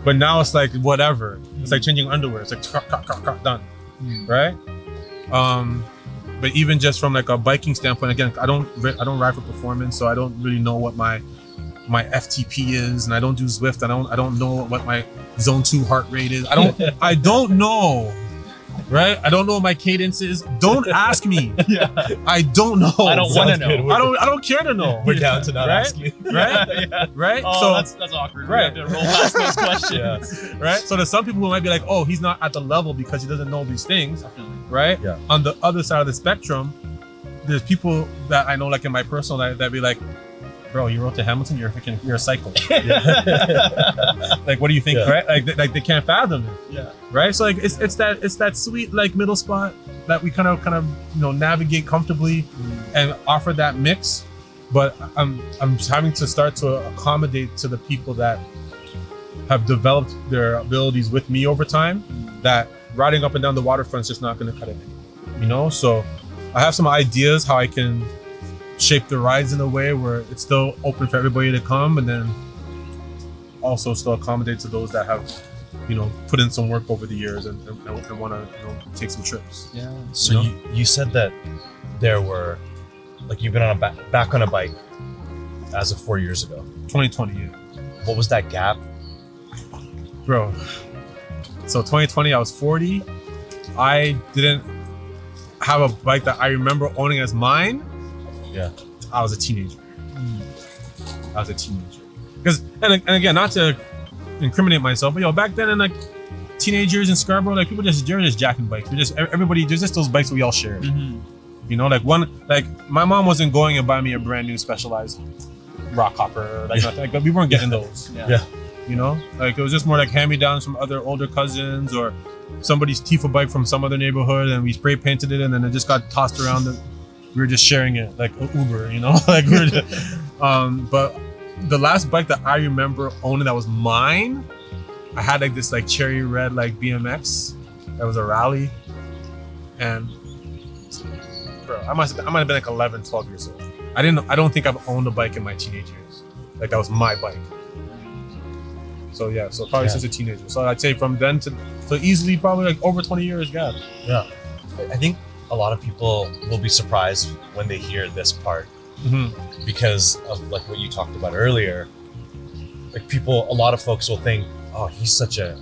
Speaker 4: but now it's like whatever. It's like changing underwear. It's like cut, cut, cut, cut, done
Speaker 3: Mm.
Speaker 4: right? Um, but even just from like a biking standpoint, again, I don't I don't ride for performance, so I don't really know what my my FTP is, and I don't do Zwift. I don't I don't know what my zone two heart rate is. I don't I don't know, right? I don't know what my cadence is. Don't ask me.
Speaker 3: Yeah.
Speaker 4: I don't know.
Speaker 3: I don't want to
Speaker 2: Sounds good.
Speaker 3: know.
Speaker 4: I don't I don't care to know.
Speaker 2: We're down to not
Speaker 4: Right?
Speaker 2: asking.
Speaker 4: Right?
Speaker 3: yeah.
Speaker 4: Right?
Speaker 3: Oh,
Speaker 4: so
Speaker 3: that's that's awkward.
Speaker 4: Right.
Speaker 3: We have to roll past those questions.
Speaker 4: right? So there's some people who might be like, oh, he's not at the level because he doesn't know these things.
Speaker 3: Definitely.
Speaker 4: right?
Speaker 2: Yeah.
Speaker 4: On the other side of the spectrum, there's people that I know, like in my personal life, that be like, "Bro, you wrote to Hamilton. You're a freaking, you're a cycle. like, what do you think?
Speaker 2: Yeah.
Speaker 4: Right? Like, they, like they can't fathom it,
Speaker 3: Yeah.
Speaker 4: right? So like, it's it's that it's that sweet like middle spot that we kind of kind of you know navigate comfortably mm. and offer that mix. But I'm I'm having to start to accommodate to the people that have developed their abilities with me over time. That riding up and down the waterfront is just not going to cut it. You know, so I have some ideas how I can shape the rides in a way where it's still open for everybody to come, and then also still accommodate to those that have, you know, put in some work over the years and, and, and want to you know take some trips.
Speaker 3: Yeah.
Speaker 2: So
Speaker 4: You
Speaker 2: you, you said that there were, like, you've been on a back, back on a bike as of four years ago.
Speaker 4: 2020, yeah.
Speaker 2: What was that gap?
Speaker 4: bro. So 2020, I was 40. I didn't have a bike that I remember owning as mine.
Speaker 2: Yeah.
Speaker 4: I was a teenager. I was a teenager. Because and, and again, not to incriminate myself, but yo, back then in like teenagers in Scarborough, like people just they're just jacking bikes. We just everybody there's just those bikes we all shared.
Speaker 3: Mm-hmm.
Speaker 4: You know, like one like my mom wasn't going and buy me a brand new specialized rock hopper. Like, nothing, like we weren't getting those
Speaker 3: Yeah.
Speaker 2: Yeah.
Speaker 4: you know like it was just more like hand me downs from other older cousins or somebody's Tifa bike from some other neighborhood and we spray painted it and then it just got tossed around and we were just sharing it like uber you know like we were just, um but the last bike that i remember owning that was mine i had like this like cherry red like bmx that was a Raleigh and bro i must i might have been like 11 12 years old i didn't i don't think i've owned a bike in my teenage years like that was my bike so yeah, so probably
Speaker 2: Yeah.
Speaker 4: since a teenager. So I'd say from then to so easily probably like over 20 years gap.
Speaker 2: Yeah. I think a lot of people will be surprised when they hear this part
Speaker 4: Mm-hmm.
Speaker 2: because of like what you talked about earlier. Like people, a lot of folks will think, "Oh, he's such a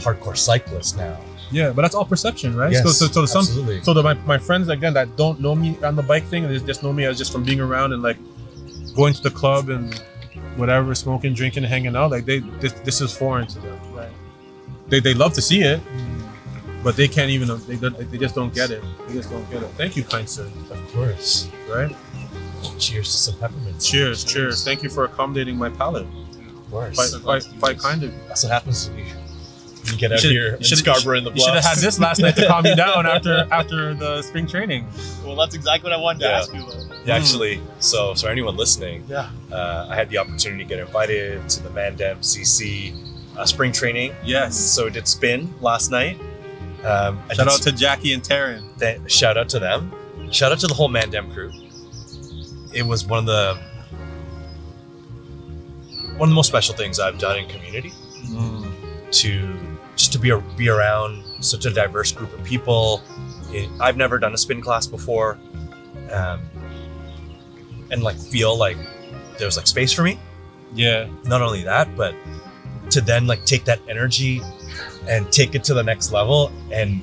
Speaker 2: hardcore cyclist now."
Speaker 4: Yeah, but that's all perception, right? so, so, so some
Speaker 2: absolutely.
Speaker 4: so the, my, my friends again that don't know me on the bike thing and they just know me as just from being around and like going to the club and whatever, smoking, drinking, hanging out. Like they this, this is foreign to them.
Speaker 3: Right.
Speaker 4: They they love to see it, but they can't even they they just don't get it. They just don't get it. Thank you, kind sir.
Speaker 2: of course.
Speaker 4: Right?
Speaker 2: Cheers to some peppermints.
Speaker 4: Cheers, cheers. Thank you for accommodating my palate.
Speaker 2: Of course.
Speaker 4: Quite, quite, quite kind of.
Speaker 2: That's what happens when you, when you get out
Speaker 4: should-
Speaker 2: here in Scarborough in the
Speaker 4: You should have had this last night to calm you down after after the spring training.
Speaker 3: Well, that's exactly what I wanted to
Speaker 2: Yeah.
Speaker 3: ask you about.
Speaker 2: Yeah, actually, so so anyone listening,
Speaker 4: Yeah.
Speaker 2: uh, I had the opportunity to get invited to the Mandem CC uh, spring training.
Speaker 4: Yes.
Speaker 2: So we did spin last night. Um,
Speaker 4: Shout out to Jackie and Taryn.
Speaker 2: th- shout out to them. Shout out to the whole Mandem crew. It was one of the one of the most special things I've done in community to just to be a, be around such a diverse group of people. It, I've never done a spin class before, um, and like feel like there was like space for me.
Speaker 4: Yeah.
Speaker 2: Not only that, but to then like take that energy and take it to the next level. And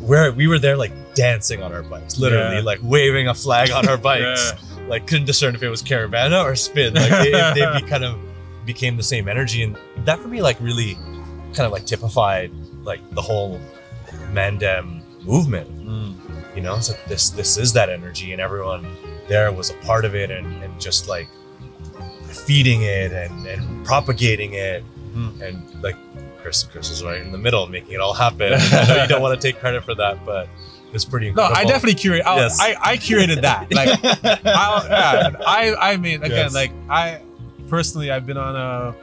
Speaker 2: where we were there like dancing on our bikes literally
Speaker 4: Yeah.
Speaker 2: like waving a flag on our bikes. Like couldn't discern if it was Caribana or spin. Like they, they be kind of became the same energy. And that for me like really kind of like typified like the whole mandem movement.
Speaker 4: Mm.
Speaker 2: you know it's like this this is that energy and everyone there was a part of it and, and just like feeding it and, and propagating it.
Speaker 4: Mhm.
Speaker 2: and like chris chris is right in the middle making it all happen i know you don't want to take credit for that but it's pretty
Speaker 4: No, I definitely curate. I,
Speaker 2: Yes.
Speaker 4: I, I curated that. Like, I, yeah, I, I mean, again,
Speaker 2: Yes.
Speaker 4: like I personally, I've been on a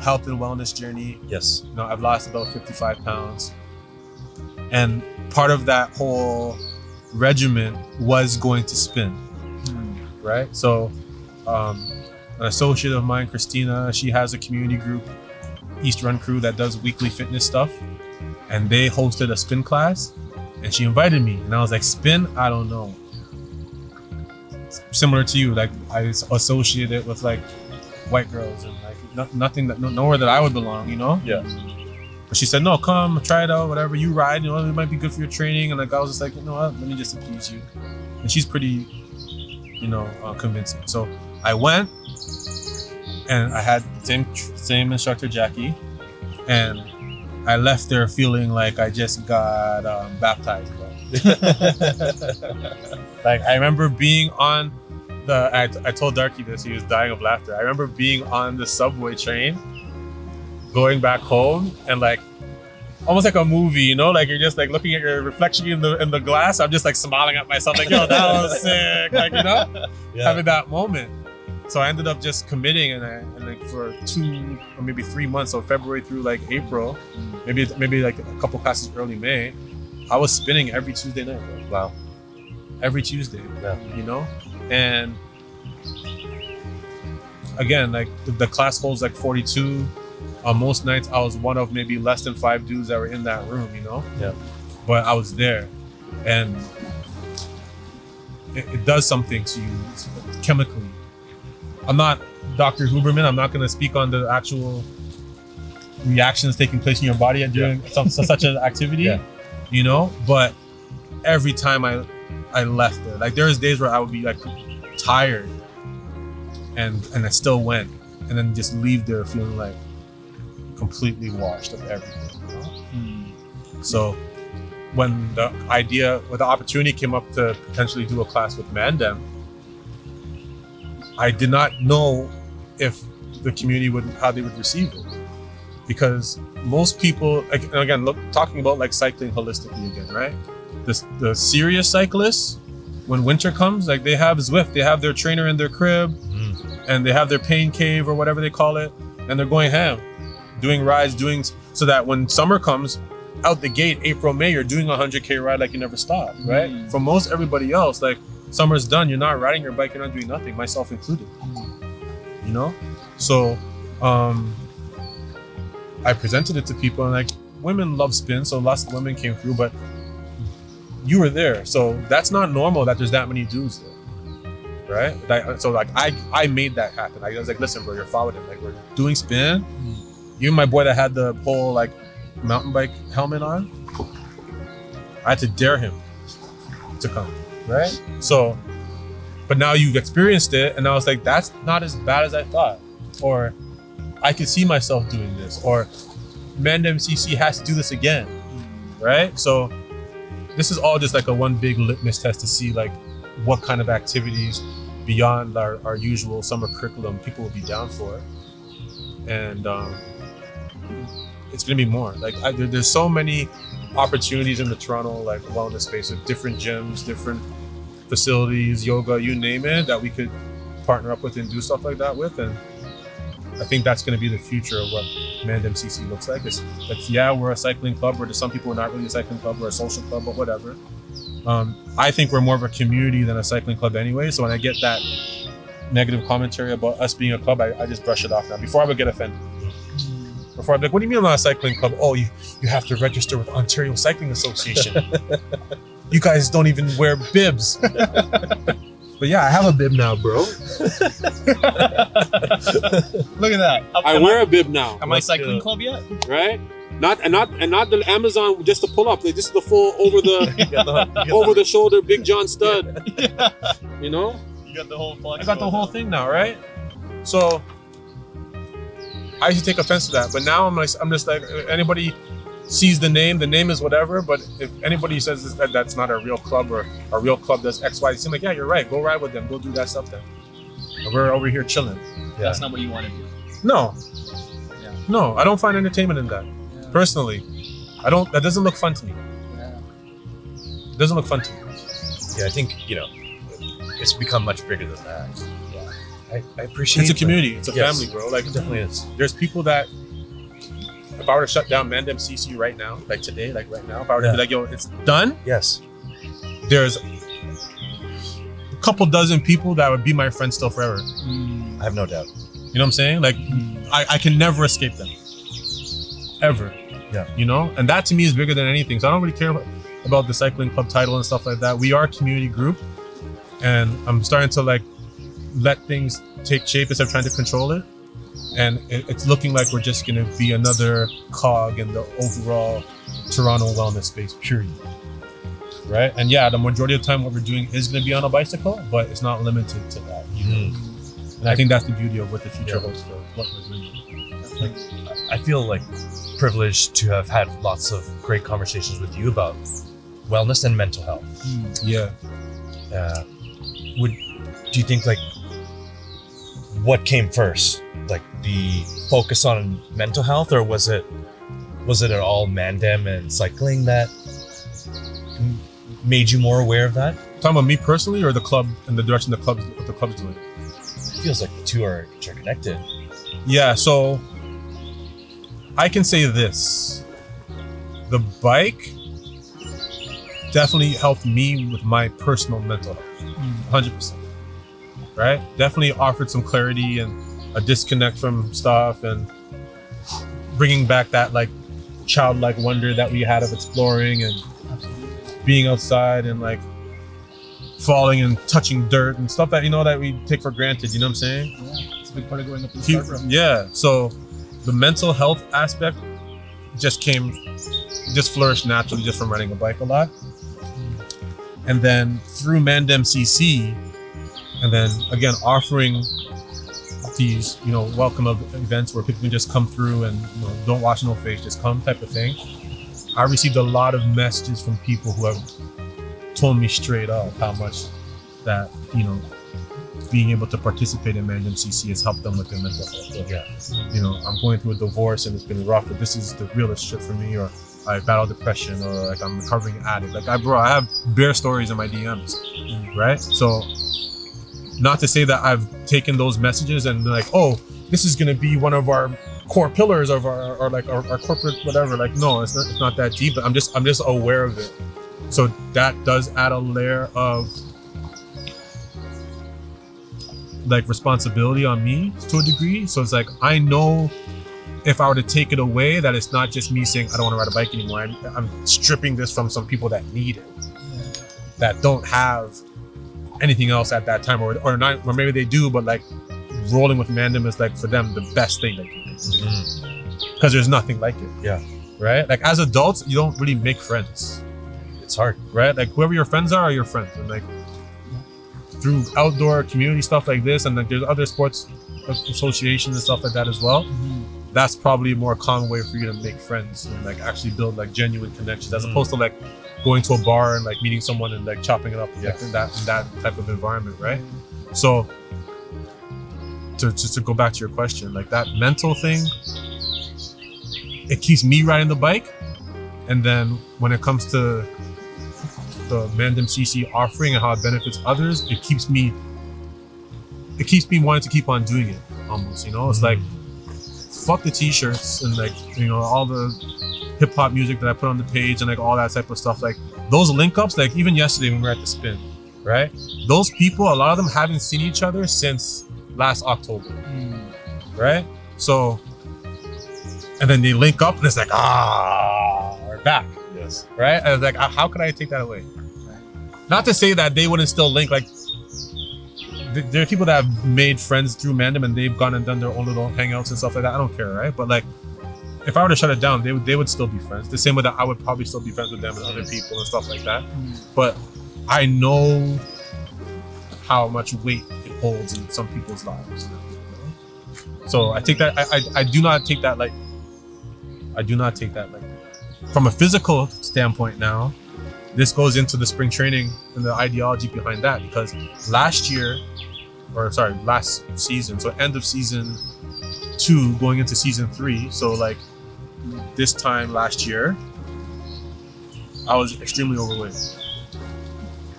Speaker 4: health and wellness journey.
Speaker 2: yes
Speaker 4: You know, I've lost about 55 pounds, and part of that whole regimen was going to spin. right? So, um, an associate of mine, Christina, she has a community group, East Run Crew, that does weekly fitness stuff, and they hosted a spin class, and she invited me, and I was like, spin? I don't know. Similar to you, like I associate it with like white girls and like no, nothing that no, nowhere that I would belong, you know?
Speaker 2: Yeah.
Speaker 4: But she said, no, come try it out, whatever you ride, you know, it might be good for your training. And like I was just like, you know what, let me just appease you. And she's pretty, you know, uh, convincing. So I went, and I had the same same instructor Jackie, and I left there feeling like I just got um, baptized. Like I remember being on the. I, I told Darky this. He was dying of laughter. I remember being on the subway train, going back home, and like. Almost like a movie, you know, like you're just like looking at your reflection in the in the glass. I'm just like smiling at myself, like, "Yo, that was sick!" Like, you know,
Speaker 2: yeah
Speaker 4: having that moment. So I ended up just committing, and, I, and like for two or maybe three months, so February through like April, maybe maybe like a couple classes early May, I was spinning every Tuesday night, bro.
Speaker 2: wow
Speaker 4: Every Tuesday,
Speaker 2: Yeah.
Speaker 4: you know, and again, like the, the class holds like 42. On most nights, I was one of maybe less than five dudes that were in that room, you know.
Speaker 2: Yeah.
Speaker 4: But I was there, and it, it does something to you chemically. I'm not Dr. Huberman. I'm not going to speak on the actual reactions taking place in your body during some, such an activity,
Speaker 2: Yeah.
Speaker 4: you know. But every time I I left there, like there's days where I would be like tired, and and I still went, and then just leave there feeling like completely washed of everything. you know? Hmm. So when the idea, when the opportunity came up to potentially do a class with Mandem, I did not know if the community would how they would receive it because most people and again look talking about like cycling holistically again right the, the serious cyclists when winter comes like they have Zwift they have their trainer in their crib
Speaker 2: Mm.
Speaker 4: and they have their pain cave or whatever they call it and they're going ham doing rides doing so that when summer comes out the gate april may you're doing a 100k ride like you never stopped right
Speaker 3: Mm.
Speaker 4: for most everybody else like summer's done you're not riding your bike you're not doing nothing myself included. You know? So um i presented it to people and like women love spin so lots of women came through but you were there. So that's not normal that there's that many dudes there. Right? That- so like i i made that happen. I was like listen bro you're following it. Like we're doing spin. You and my boy that had the whole like mountain bike helmet on i had to dare him to come right? So but now you've experienced it and i was like that's not as bad as i thought. Or i could see myself doing this. Or Mandem CC has to do this again. Right? So this is all just like a one big litmus test to see like what kind of activities beyond our, our usual summer curriculum people will be down for. And um, it's gonna be more. Like I, there, there's so many opportunities in the toronto like wellness space with different gyms different facilities yoga you name it that we could partner up with and do stuff like that with and i think that's going to be the future of what Mandem CC looks like. It's, it's yeah, we're a cycling club, or to some people, we're not really a cycling club, we're a social club, but whatever. Um, I think we're more of a community than a cycling club anyway. So when I get that negative commentary about us being a club, I, I just brush it off now. Before I would get offended. Before I'd be like, what do you mean I'm not a cycling club? Oh, you, you have to register with Ontario Cycling Association. you guys don't even wear bibs. but yeah, I have a bib now, bro.
Speaker 3: Look at that. Am
Speaker 5: I wear a bib now,
Speaker 3: Am I cycling club yet?
Speaker 5: right? Not and not and not the Amazon just to pull up. Like this is the full over the
Speaker 2: got the- you
Speaker 5: over the shoulder Big John stud.
Speaker 3: yeah.
Speaker 5: You know?
Speaker 3: You got the whole flex.
Speaker 4: I got the whole thing now, right? So I used to take offense to that, but now I'm like, I'm just like, anybody sees the name, the name is whatever. But if anybody says that that's not a real club or a real club does X, Y, Z, I'm like, yeah, you're right. Go ride with them. Go do that stuff then. And we're over here chilling.
Speaker 3: That's not what you want to do.
Speaker 4: No,
Speaker 3: Yeah.
Speaker 4: no, I don't find entertainment in that.
Speaker 3: Yeah.
Speaker 4: Personally, I don't. That doesn't look fun to me.
Speaker 3: Yeah.
Speaker 4: It doesn't look fun to me.
Speaker 2: Yeah, I think you know, it's become much bigger than that. Yeah, I, I appreciate.
Speaker 4: It's a
Speaker 2: the-
Speaker 4: community. It's a
Speaker 2: Yes.
Speaker 4: family, bro. Like
Speaker 2: It definitely is.
Speaker 4: there's people that if I were to shut down Mandem CC right now, like today, like right now, if I were to
Speaker 2: Yeah.
Speaker 4: be like, yo, it's done,
Speaker 2: Yes.
Speaker 4: there's a couple dozen people that would be my friends still forever.
Speaker 3: Mm.
Speaker 2: I have no doubt.
Speaker 4: You know what I'm saying? Like I, I can never escape them. Ever.
Speaker 2: Yeah.
Speaker 4: You know? And that to me is bigger than anything. So I don't really care about the cycling club title and stuff like that. We are a community group. And I'm starting to like let things take shape instead of trying to control it. And it's looking like we're just gonna be another cog in the overall Toronto wellness space, period. Right? And yeah, the majority of the time what we're doing is gonna be on a bicycle, but it's not limited to that. either. And I think that's the beauty of what the future
Speaker 2: Yeah.
Speaker 4: holds for what we're doing.
Speaker 2: I feel like privileged to have had lots of great conversations with you about wellness and mental health.
Speaker 4: Yeah.
Speaker 2: Uh, would do you think like what came first, like the focus on mental health, or was it was it at all Mandem and cycling that m- made you more aware of that?
Speaker 4: Talking about me personally or the club and the direction the club's what the club's doing.
Speaker 2: It feels like the two are interconnected.
Speaker 4: Yeah, so I can say this. The bike definitely helped me with my personal mental health. Mm. 100%. Right? Definitely offered some clarity and a disconnect from stuff and bringing back that like childlike wonder that we had of exploring and being outside and like falling and touching dirt and stuff that you know that we take for granted, you know what I'm saying?
Speaker 3: Yeah. It's a big part of growing up in Scarborough.
Speaker 4: yeah. So the mental health aspect just came, just flourished naturally just from riding a bike a lot. And then through Mandem CC, and then again offering these, you know, welcome of events where people can just come through and you know, don't wash no face, just come type of thing. I received a lot of messages from people who have told me straight up how much that you know being able to participate in Mandem CC has helped them with their mental health.
Speaker 2: So, Yeah.
Speaker 4: You know, I'm going through a divorce and it's been rough, but this is the realest shit for me. Or I battle depression, or like I'm recovering addict. Like I, bro, I have bare stories in my DMs, right? So, not to say that I've taken those messages and like, oh, this is gonna be one of our core pillars of our, or like our, our corporate whatever. Like, no, it's not. It's not that deep. But I'm just, I'm just aware of it. So that does add a layer of like responsibility on me to a degree. So it's like I know if I were to take it away, that it's not just me saying I don't want to ride a bike anymore. I'm, I'm stripping this from some people that need it, that don't have anything else at that time, or or not, or maybe they do, but like rolling with Mandem is like for them the best thing they can do because there's nothing like it.
Speaker 2: Yeah.
Speaker 4: Right. Like as adults, you don't really make friends
Speaker 2: It's hard.
Speaker 4: right? Like whoever your friends are, are your friends, and like through outdoor community stuff like this, and like there's other sports associations and stuff like that as well. That's probably a more common way for you to make friends and like actually build like genuine connections, as
Speaker 2: Mm.
Speaker 4: opposed to like going to a bar and like meeting someone and like chopping it up
Speaker 2: Yeah.
Speaker 4: like in that in that type of environment, right? So to just to go back to your question, like that mental thing, it keeps me riding the bike, and then when it comes to the Mandem CC offering and how it benefits others, it keeps me it keeps me wanting to keep on doing it almost, you know? It's mm-hmm. like fuck the t-shirts and like you know all the hip hop music that I put on the page and like all that type of stuff. Like those link ups, like even yesterday when we were at the spin, right? Those people, a lot of them haven't seen each other since last October, right? So, and then they link up and it's like, ah, we're back,
Speaker 2: Yes.
Speaker 4: right? And it's like, ah, how could I take that away? Not to say that they wouldn't still link, like, there are people that have made friends through Mandem and they've gone and done their own little hangouts and stuff like that. I don't care, right? But like, if I were to shut it down, they would they would still be friends. The same way that I would probably still be friends with them and other people and stuff like that. But I know how much weight it holds in some people's lives. So I take that I, I I do not take that like I do not take that like from a physical standpoint now. This goes into the spring training and the ideology behind that because last year, or sorry, last season, so end of season two, going into season three, so like this time last year, I was extremely overweight.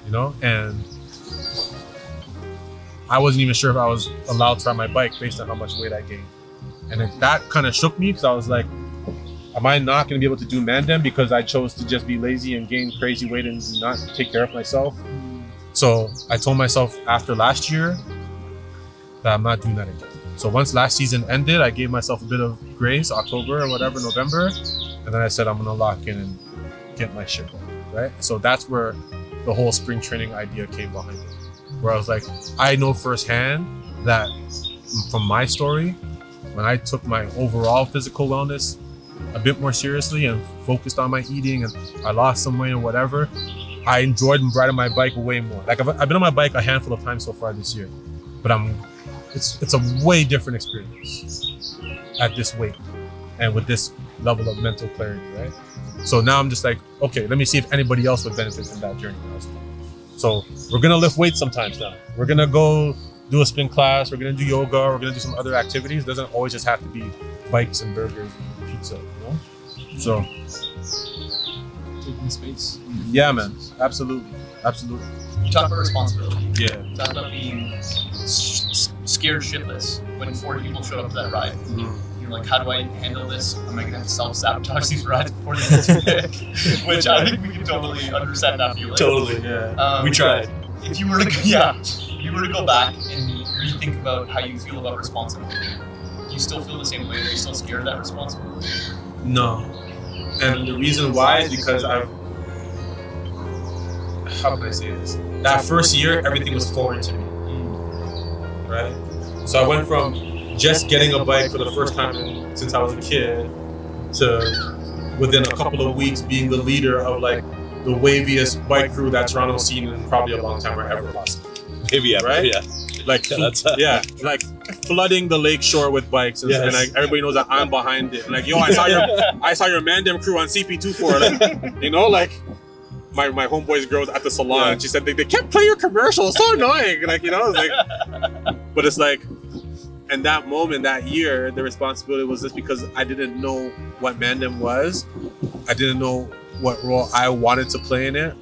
Speaker 4: You know, and I wasn't even sure if I was allowed to ride my bike based on how much weight I gained. And it, that kind of shook me because I was like, am I not going to be able to do Mandem because I chose to just be lazy and gain crazy weight and not take care of myself? Mm. So I told myself after last year that I'm not doing that again. So once last season ended, I gave myself a bit of grace, October or whatever, November, and then I said I'm gonna lock in and get my shit going, right? So that's where the whole spring training idea came behind it, where I was like, I know firsthand that from my story, when I took my overall physical wellness a bit more seriously and focused on my eating and I lost some weight or whatever, I enjoyed and riding my bike way more. Like I've, I've been on my bike a handful of times so far this year, but I'm it's it's a way different experience at this weight and with this level of mental clarity, right? So now I'm just like, okay, let me see if anybody else would benefit from that journey. So we're gonna lift weights sometimes now. We're gonna go do a spin class. We're gonna do yoga. We're gonna do some other activities. It doesn't always just have to be bikes and burgers and pizza, you know. So
Speaker 3: Taking space.
Speaker 4: yeah, man, absolutely, absolutely.
Speaker 3: You talk about responsibility.
Speaker 4: Yeah.
Speaker 3: Talk about being s- s- scared shitless when four people showed up to that ride. You're like, how do I handle this? Am I gonna have to self sabotage these rides before they get too big? Which I think we can totally understand that feeling.
Speaker 2: Totally.
Speaker 4: Yeah.
Speaker 3: Um,
Speaker 2: We tried.
Speaker 3: If you were to, yeah, if you were to go back and rethink about how you feel about responsibility, do you still feel the same way? Are you still scared of that responsibility?
Speaker 4: No. And the reason why is because I've. How can I say this? That first year, everything was foreign to me, right? So I went from just getting a bike for the first time since I was a kid to within a couple of weeks being the leader of like the waviest bike crew that Toronto's seen in probably a long time or ever possible.
Speaker 2: Maybe yeah.
Speaker 4: Right?
Speaker 2: Yeah.
Speaker 4: Like,
Speaker 2: Yeah, that's-
Speaker 4: yeah, like flooding the lake shore with bikes, and,
Speaker 2: Yes.
Speaker 4: and like everybody knows that I'm behind it. And like, yo, I saw your I saw your Mandem crew on CP24. Like, you know, like my, my homeboy's girls at the salon.
Speaker 2: Yeah.
Speaker 4: She said they, they kept playing your commercials. So annoying. Like, you know, it's like, but it's like, and that moment, that year, the responsibility was just because I didn't know what Mandem was. I didn't know what role I wanted to play in it.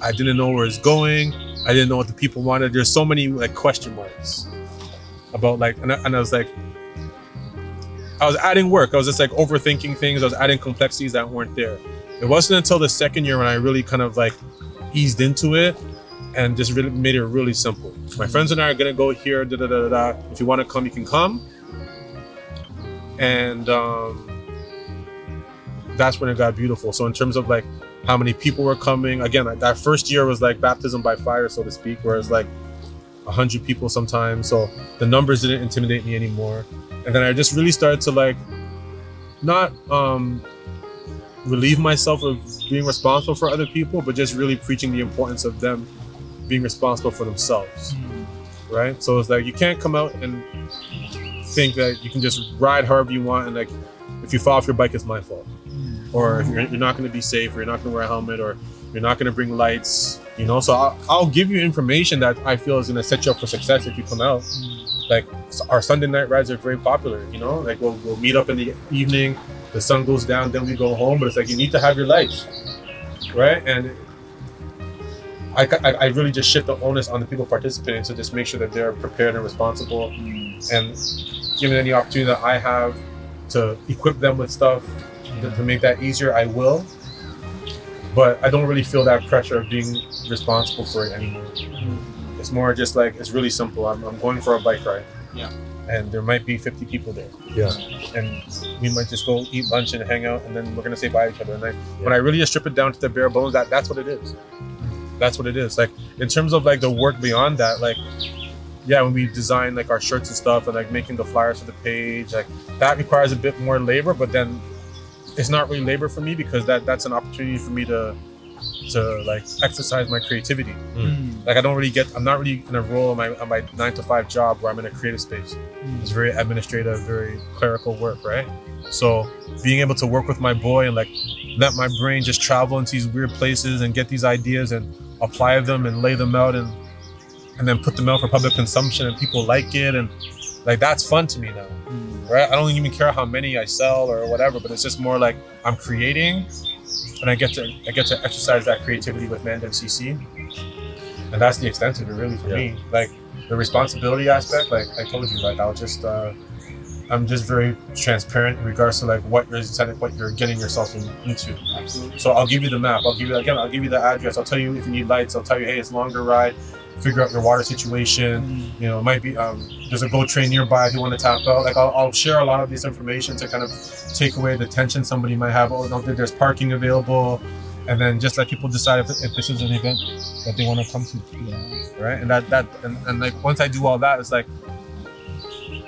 Speaker 4: I didn't know where it's going. I didn't know what the people wanted. There's so many like question marks about like, and I, and I was like, I was adding work. I was just like overthinking things. I was adding complexities that weren't there. It wasn't until the second year when I really kind of like eased into it and just really made it really simple. My friends and I are gonna go here. Da da da da. If you want to come, you can come. And um, that's when it got beautiful. So in terms of like how many people were coming, again, like, that first year was like baptism by fire, so to speak, where it's like hundred people sometimes. So the numbers didn't intimidate me anymore. And then I just really started to like not um relieve myself of being responsible for other people, but just really preaching the importance of them being responsible for themselves. Hmm. Right? So it's like you can't come out and think that you can just ride however you want and like if you fall off your bike it's my fault. Hmm. Or if you're, you're not going to be safe, or you're not going to wear a helmet, or you're not going to bring lights, you know. So I'll, I'll give you information that I feel is going to set you up for success if you come out. Hmm. Like our Sunday night rides are very popular, you know. Like we'll, we'll meet up in the evening, the sun goes down, then we go home. But it's like you need to have your lights, right? And I, I, I really just shift the onus on the people participating to just make sure that they're prepared and responsible. Mm. And given any opportunity that I have to equip them with stuff to, to mm. make that easier, I will. But I don't really feel that pressure of being responsible for it anymore. Mm. It's more just like it's really simple. I'm, I'm going for a bike ride.
Speaker 3: Yeah.
Speaker 4: And there might be 50 people there.
Speaker 2: Yeah.
Speaker 4: And we might just go eat lunch and hang out, and then we're gonna say bye to each other. And I, when I really just strip it down to the bare bones, that that's what it is. That's what it is. Like in terms of like the work beyond that, like yeah, when we design like our shirts and stuff, and like making the flyers for the page, like that requires a bit more labor. But then it's not really labor for me because that that's an opportunity for me to to like exercise my creativity. Hmm. Hmm. Like I don't really get, I'm not really in a role on my on my nine to five job where I'm in a creative space. Hmm. It's very administrative, very clerical work, right? So being able to work with my boy and like let my brain just travel into these weird places and get these ideas and apply them and lay them out and and then put them out for public consumption and people like it. And like that's fun to me now right? I don't even care how many i sell or whatever but it's just more like i'm creating and i get to i get to exercise that creativity with mandem cc and that's the extent of it really for me. Like the responsibility aspect like i told you like i'll just uh i'm just very transparent in regards to like what you're what you're getting yourself in, into
Speaker 3: Absolutely.
Speaker 4: so I'll give you the map. I'll give you again. I'll give you the address. I'll tell you if you need lights. I'll tell you, hey, it's a longer ride. Figure out your water situation. You know, it might be um, there's a GO train nearby if you want to tap out. Like I'll, I'll share a lot of this information to kind of take away the tension somebody might have. Oh, no, there's parking available, and then just let people decide if, if this is an event that they want to come to. Right, and that that and, and like once I do all that, it's like,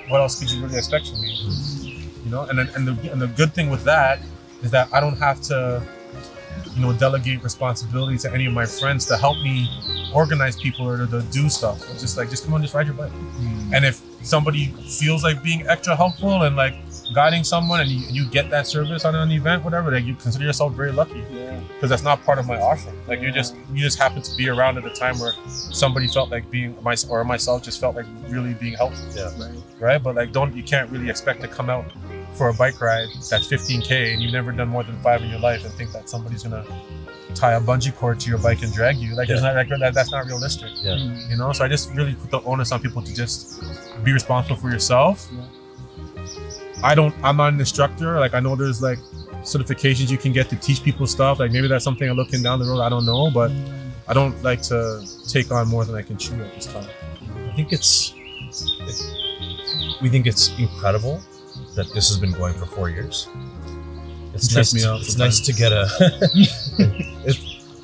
Speaker 4: what else could you really expect from me? You know, and then and the and the good thing with that is that I don't have to, you know, delegate responsibility to any of my friends to help me organize people or to, to do stuff. It's just like, just come on, just ride your bike. Hmm. And if somebody feels like being extra helpful and like guiding someone and you, you get that service on an event, whatever, like you consider yourself very lucky
Speaker 3: Yeah.
Speaker 4: because that's not part of my offering. Like you just you just happen to be around at a time where somebody felt like being my or myself just felt like really being helpful
Speaker 3: Right.
Speaker 4: right? But like, don't you can't really expect to come out for a bike ride that's 15k and you've never done more than five in your life and think that somebody's gonna tie a bungee cord to your bike and drag you. Like,
Speaker 2: Yeah.
Speaker 4: not like that, that's not realistic.
Speaker 2: Yeah.
Speaker 4: You know, so I just really put the onus on people to just be responsible for yourself.
Speaker 3: Yeah.
Speaker 4: I don't. I'm not an instructor. Like, I know there's like certifications you can get to teach people stuff. Like, maybe that's something I'm looking down the road. I don't know, but I don't like to take on more than I can chew at this time.
Speaker 2: I think it's, it's we think it's incredible that this has been going for four years. It's
Speaker 4: It
Speaker 2: nice.
Speaker 4: me
Speaker 2: to,
Speaker 4: out
Speaker 2: it's nice to get a. it's,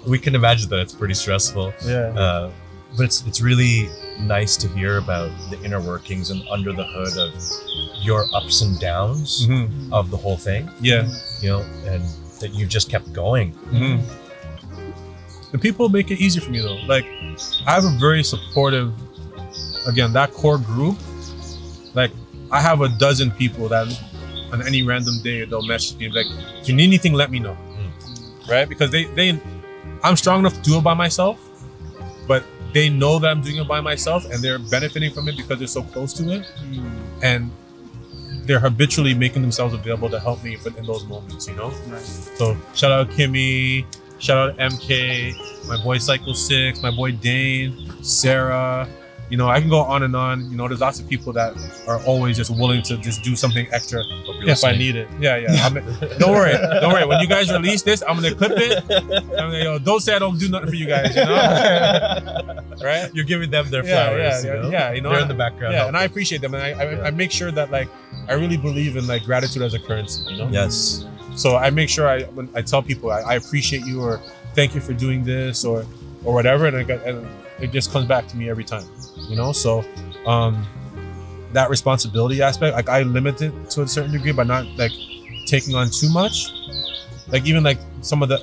Speaker 2: we can imagine that it's pretty stressful,
Speaker 4: Yeah.
Speaker 2: uh, but it's it's really nice to hear about the inner workings and under the hood of your ups and downs
Speaker 4: hmm
Speaker 2: of the whole thing.
Speaker 4: Yeah.
Speaker 2: You know, and that you've just kept going.
Speaker 4: hmm The people make it easier for me though. Like, I have a very supportive, again, that core group. Like, I have a dozen people that on any random day they'll message me like, if you need anything, let me know. Right? Because they, they, I'm strong enough to do it by myself, but they know that I'm doing it by myself and they're benefiting from it because they're so close to it. Hmm. And they're habitually making themselves available to help me But in those moments, you know? So shout out Kimmy, shout out MK, my boy Cycle Six, my boy Dane, Sarah. You know, I can go on and on. You know, there's lots of people that are always just willing to just do something extra if I need it. Yeah, yeah. I'm, don't worry, don't worry. When you guys release this, I'm gonna clip it. I'm gonna, yo, don't say I don't do nothing for you guys. You know, right?
Speaker 2: You're giving them their flowers.
Speaker 4: yeah,
Speaker 2: you know?
Speaker 4: yeah, you know,
Speaker 2: they're in the background.
Speaker 4: Yeah, and I appreciate them, and I, I,
Speaker 2: Yeah.
Speaker 4: I make sure that like I really believe in like gratitude as a currency. You know.
Speaker 2: yes,
Speaker 4: So I make sure I when I tell people I, I appreciate you or thank you for doing this or or whatever, and, I got, and it just comes back to me every time, you know. So um, that responsibility aspect, like I limit it to a certain degree by not like taking on too much. Like even like some of the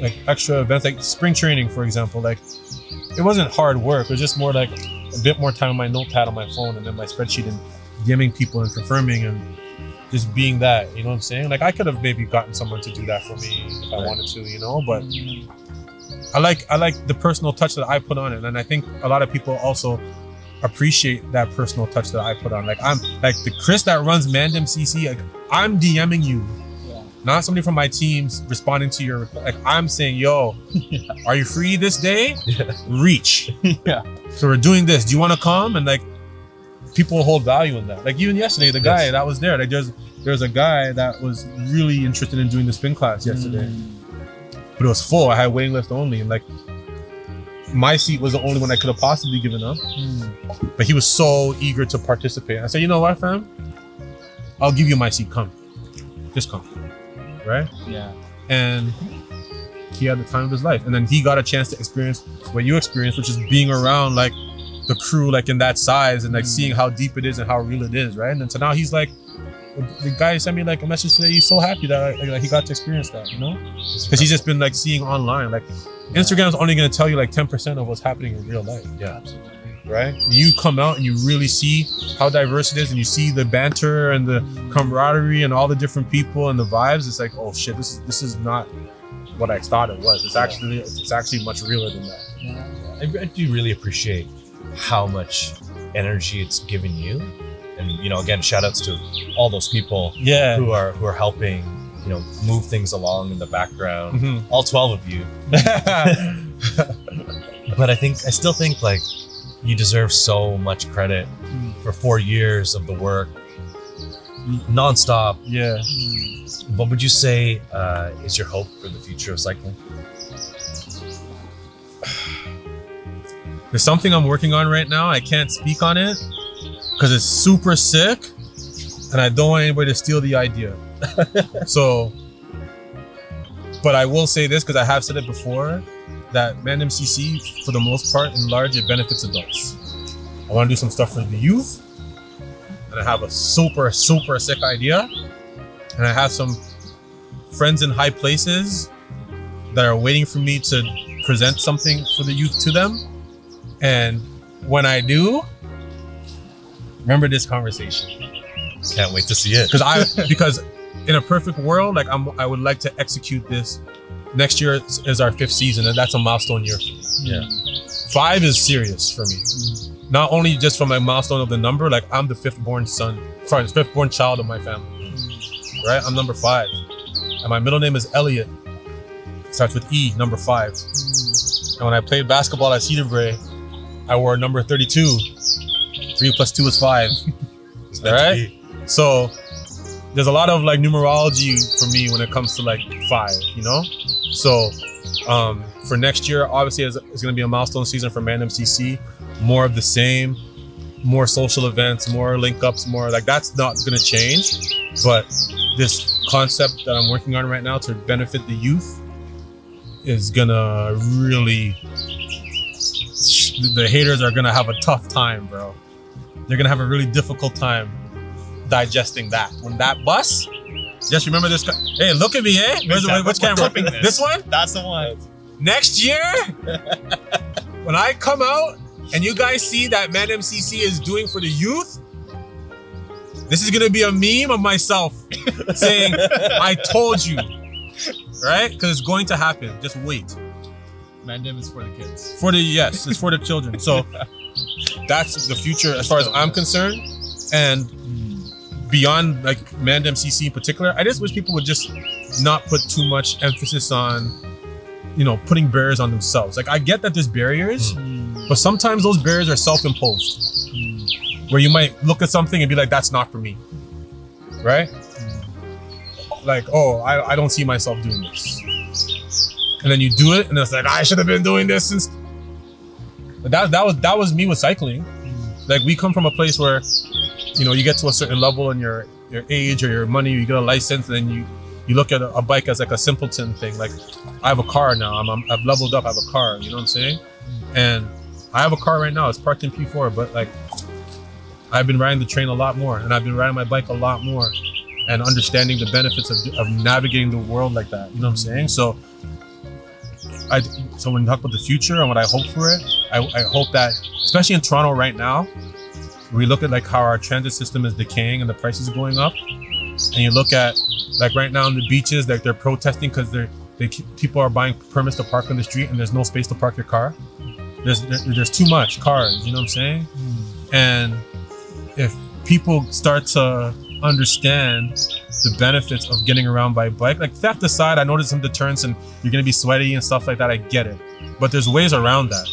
Speaker 4: like extra events, like spring training, for example, like it wasn't hard work. It was just more like a bit more time on my notepad on my phone and then my spreadsheet and DMing people and confirming and just being that, you know what I'm saying? Like I could have maybe gotten someone to do that for me if I wanted to, you know, but I like I like the personal touch that I put on it. And I think a lot of people also appreciate that personal touch that I put on. Like I'm like the Chris that runs Mandem CC, like I'm DMing you,
Speaker 3: Yeah.
Speaker 4: not somebody from my teams responding to your like I'm saying, yo, are you free this day?
Speaker 2: Yeah.
Speaker 4: Reach.
Speaker 3: Yeah.
Speaker 4: So we're doing this. Do you want to come? And like people hold value in that. Like even yesterday, the guy
Speaker 2: Yes.
Speaker 4: that was there, like there's there's a guy that was really interested in doing the spin class yesterday, mm. But it was full. I had waiting list only, and like my seat was the only one I could have possibly given up. Hmm. But he was so eager to participate. I said, you know what, fam? I'll give you my seat. Come, just come, right?
Speaker 3: Yeah.
Speaker 4: and he had the time of his life and then he got a chance to experience what you experienced which is being around like the crew like in that size and like hmm. seeing how deep it is and how real it is right and then so now he's like the guy sent me like a message today. He's so happy that like, like, he got to experience that you know? Because he's just been like seeing online like instagram is only going to tell you like 10% of what's happening in real life.
Speaker 2: Yeah.
Speaker 4: right? You come out and you really see how diverse it is and you see the banter and the camaraderie and all the different people and the vibes. It's like oh shit this is this is not what i thought it was. It's actually it's actually much realer than that.
Speaker 2: I, I do really appreciate how much energy it's given you, and you know, again, shout outs to all those people
Speaker 4: yeah
Speaker 2: who are who are helping, you know, move things along in the background.
Speaker 4: Mhm.
Speaker 2: All twelve of you, but I think I still think like you deserve so much credit for four years of the work, nonstop.
Speaker 4: yeah
Speaker 2: What would you say uh, is your hope for the future of cycling?
Speaker 4: there's something i'm working on right now i can't speak on it because it's super sick and i don't want anybody to steal the idea. So but i will say this because i have said it before that Mandem CC for the most part in large it benefits adults. I want to do some stuff for the youth and i have a super super sick idea and i have some friends in high places that are waiting for me to present something for the youth to them. And when i do remember this conversation
Speaker 2: Can't wait to see it.
Speaker 4: because I because in a perfect world, like I'm, I would like to execute this. Next year is, is our fifth season, and that's a milestone year.
Speaker 2: Yeah.
Speaker 4: Five is serious for me. Not only just from a milestone of the number, like I'm the fifth born son, sorry, the fifth born child of my family. Right, I'm number five, and my middle name is Elliot. Starts with E, number five. And when I played basketball at Cedarbrae, I wore number 32. Three plus two is five.
Speaker 2: To
Speaker 4: Right? So there's a lot of like numerology for me when it comes to like five, you know? So um for next year, obviously it's, it's gonna be a milestone season for Mandem CC. More of the same, more social events, more link ups, more like that's not gonna change. But this concept that I'm working on right now to benefit the youth is gonna really the haters are gonna have a tough time, bro. They're gonna have a really difficult time digesting that. When that bus, just remember this. Hey, look at me, eh? Where's, which camera?
Speaker 3: this.
Speaker 4: This one?
Speaker 3: That's the one.
Speaker 4: Next year, when I come out and you guys see that Mandem CC is doing for the youth, this is gonna be a meme of myself saying, "I told you," right? Because it's going to happen. Just wait.
Speaker 3: Mandem is for the kids.
Speaker 4: For the yes, it's for the children. So that's the future as far as I'm concerned. And beyond like Mandem CC in particular, I just wish people would just not put too much emphasis on, you know, putting barriers on themselves. Like I get that there's barriers, hmm. but sometimes those barriers are self-imposed. Hmm. Where you might look at something and be like, that's not for me. Right? Hmm. Like, oh, I, I don't see myself doing this and then you do it, and it's like I should have been doing this since. That that was that was me with cycling. Like we come from a place where, you know, you get to a certain level in your your age or your money, you get a license, and then you you look at a, bike as like a simpleton thing. Like I have a car now, I'm, I'm I've leveled up, I have a car. You know what I'm saying? And I have a car right now. It's parked in P4, but like I've been riding the train a lot more, and I've been riding my bike a lot more, and understanding the benefits of, of navigating the world like that. You know what I'm saying? So I so when you talk about the future and what I hope for it, I, I hope that especially in Toronto right now, we look at like how our transit system is decaying and the prices are going up, and you look at like right now on the beaches, like they're protesting because they're they keep, people are buying permits to park on the street and there's no space to park your car. There's there, there's too much cars. You know what I'm saying? Hmm. And if people start to understand the benefits of getting around by bike. Like theft aside, I noticed some deterrence and you're gonna be sweaty and stuff like that. I get it. But there's ways around that.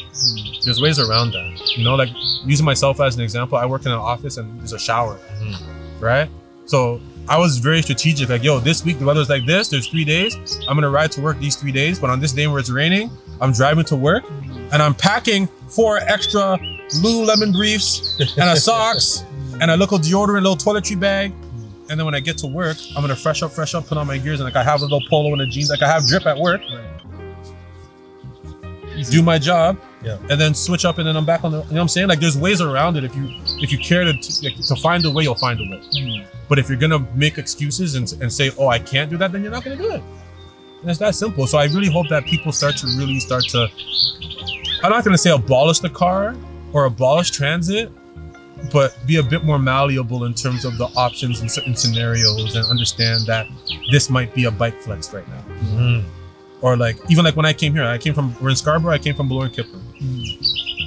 Speaker 4: There's ways around that. You know, like using myself as an example, I work in an office and there's a shower,
Speaker 2: Mhm.
Speaker 4: right? So I was very strategic. Like, yo, this week the weather's like this. There's three days. I'm gonna ride to work these three days. But on this day where it's raining, I'm driving to work and I'm packing four extra Lululemon briefs and a socks and I look a little deodorant, little toiletry bag. And then when I get to work, I'm gonna fresh up, fresh up, put on my gears, and like I have a little polo and a jeans, like I have drip at work, do my job,
Speaker 2: Yeah.
Speaker 4: and then switch up, and then I'm back on the. You know what I'm saying? Like there's ways around it. If you if you care to like, to find a way, you'll find a way.
Speaker 3: Mm.
Speaker 4: But if you're gonna make excuses and, and say, "Oh, I can't do that," then you're not gonna do it. And it's that simple. So I really hope that people start to really start to. I'm not gonna say abolish the car or abolish transit, but be a bit more malleable in terms of the options in certain scenarios and understand that this might be a bike flex right now.
Speaker 2: Mhm.
Speaker 4: Or like even like when I came here, I came from we're in Scarborough. I came from Bloor and Kipling.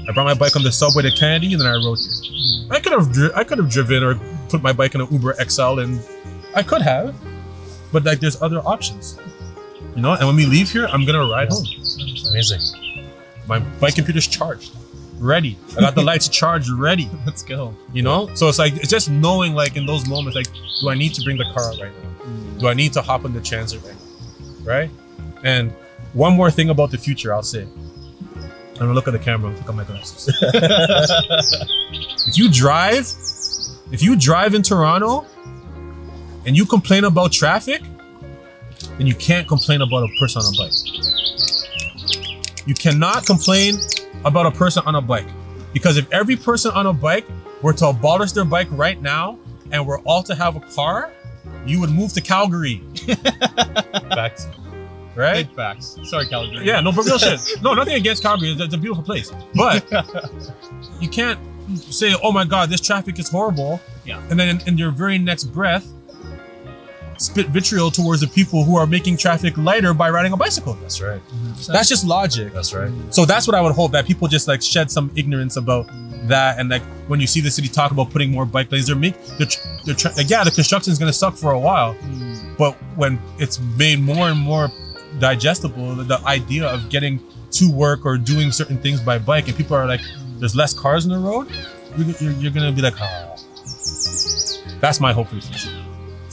Speaker 4: I brought my bike on the subway to Kennedy, and then I rode here. I could have dri- I could have driven or put my bike in an Uber XL, and I could have, but like there's other options, you know. And when we leave here, I'm gonna ride home.
Speaker 2: Amazing.
Speaker 4: My bike computer's charged, ready. I got the lights charged, ready.
Speaker 3: Let's go.
Speaker 4: You know. So it's like it's just knowing like in those moments, like, do I need to bring the car out right now? Do I need to hop on the transit right now? Right? And one more thing about the future, I'll say. I'm gonna look at the camera and pick up my glasses. if you drive, if you drive in Toronto and you complain about traffic, then you can't complain about a person on a bike. You cannot complain about a person on a bike. Because if every person on a bike were to abolish their bike right now and were all to have a car, you would move to Calgary,
Speaker 2: Facts.
Speaker 4: right?
Speaker 3: Big facts. Sorry, Calgary.
Speaker 4: Yeah, no, but real shit. No, nothing against Calgary. It's, a beautiful place. But you can't say, oh my God, this traffic is horrible.
Speaker 3: Yeah.
Speaker 4: And then in, in your very next breath, spit vitriol towards the people who are making traffic lighter by riding a bicycle.
Speaker 2: That's right. Mm-hmm.
Speaker 4: That's just logic.
Speaker 2: That's right.
Speaker 4: So that's what I would hope that people just like shed some ignorance about that, and like when you see the city talk about putting more bike lanes, they're make they're, tr- they're tr- like, yeah, the construction is gonna suck for a while, mm. but when it's made more and more digestible, the, the idea of getting to work or doing certain things by bike, and people are like, there's less cars on the road, you're, you're, you're gonna be like, oh. That's my hope for the future.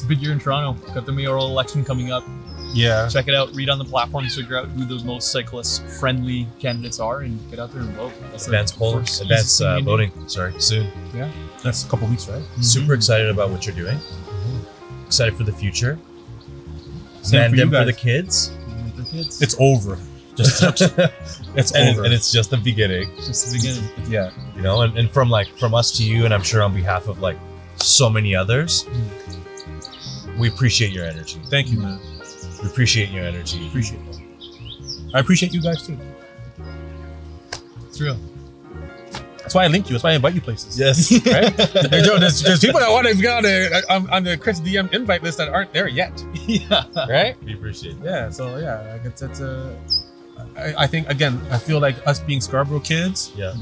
Speaker 3: It's a big year in Toronto. Got the mayoral election coming up.
Speaker 4: Yeah.
Speaker 3: Check it out. Read on the platforms. Figure out who the most cyclist-friendly candidates are, and get out there and vote. That's the
Speaker 2: Advanced polling. Advanced uh, voting. Sorry, soon.
Speaker 4: Yeah, that's a couple weeks, right? Mm-hmm.
Speaker 2: Super excited about what you're doing. Mm-hmm. Excited for the future.
Speaker 4: Same
Speaker 2: and
Speaker 4: for you
Speaker 2: then for the kids.
Speaker 3: And for kids.
Speaker 4: It's over. Just it's
Speaker 2: and,
Speaker 4: over.
Speaker 2: and it's just the beginning.
Speaker 3: It's just the beginning.
Speaker 4: yeah.
Speaker 2: you know and, and from like from us to you and i'm sure on behalf of like so many others mm. We appreciate your energy
Speaker 4: Thank you, man.
Speaker 2: we appreciate your energy
Speaker 4: Appreciate that. I appreciate you guys too.
Speaker 3: It's real.
Speaker 4: That's why I link you. That's why I invite you places.
Speaker 2: yes
Speaker 4: Right? Hey, Joe, there's, there's people that want to get on the on, on the Chris DM invite list that aren't there yet,
Speaker 3: yeah.
Speaker 4: right?
Speaker 2: we appreciate it
Speaker 4: Yeah. So yeah, like it's it's a. I, I think again, I feel like us being Scarborough kids,
Speaker 2: yeah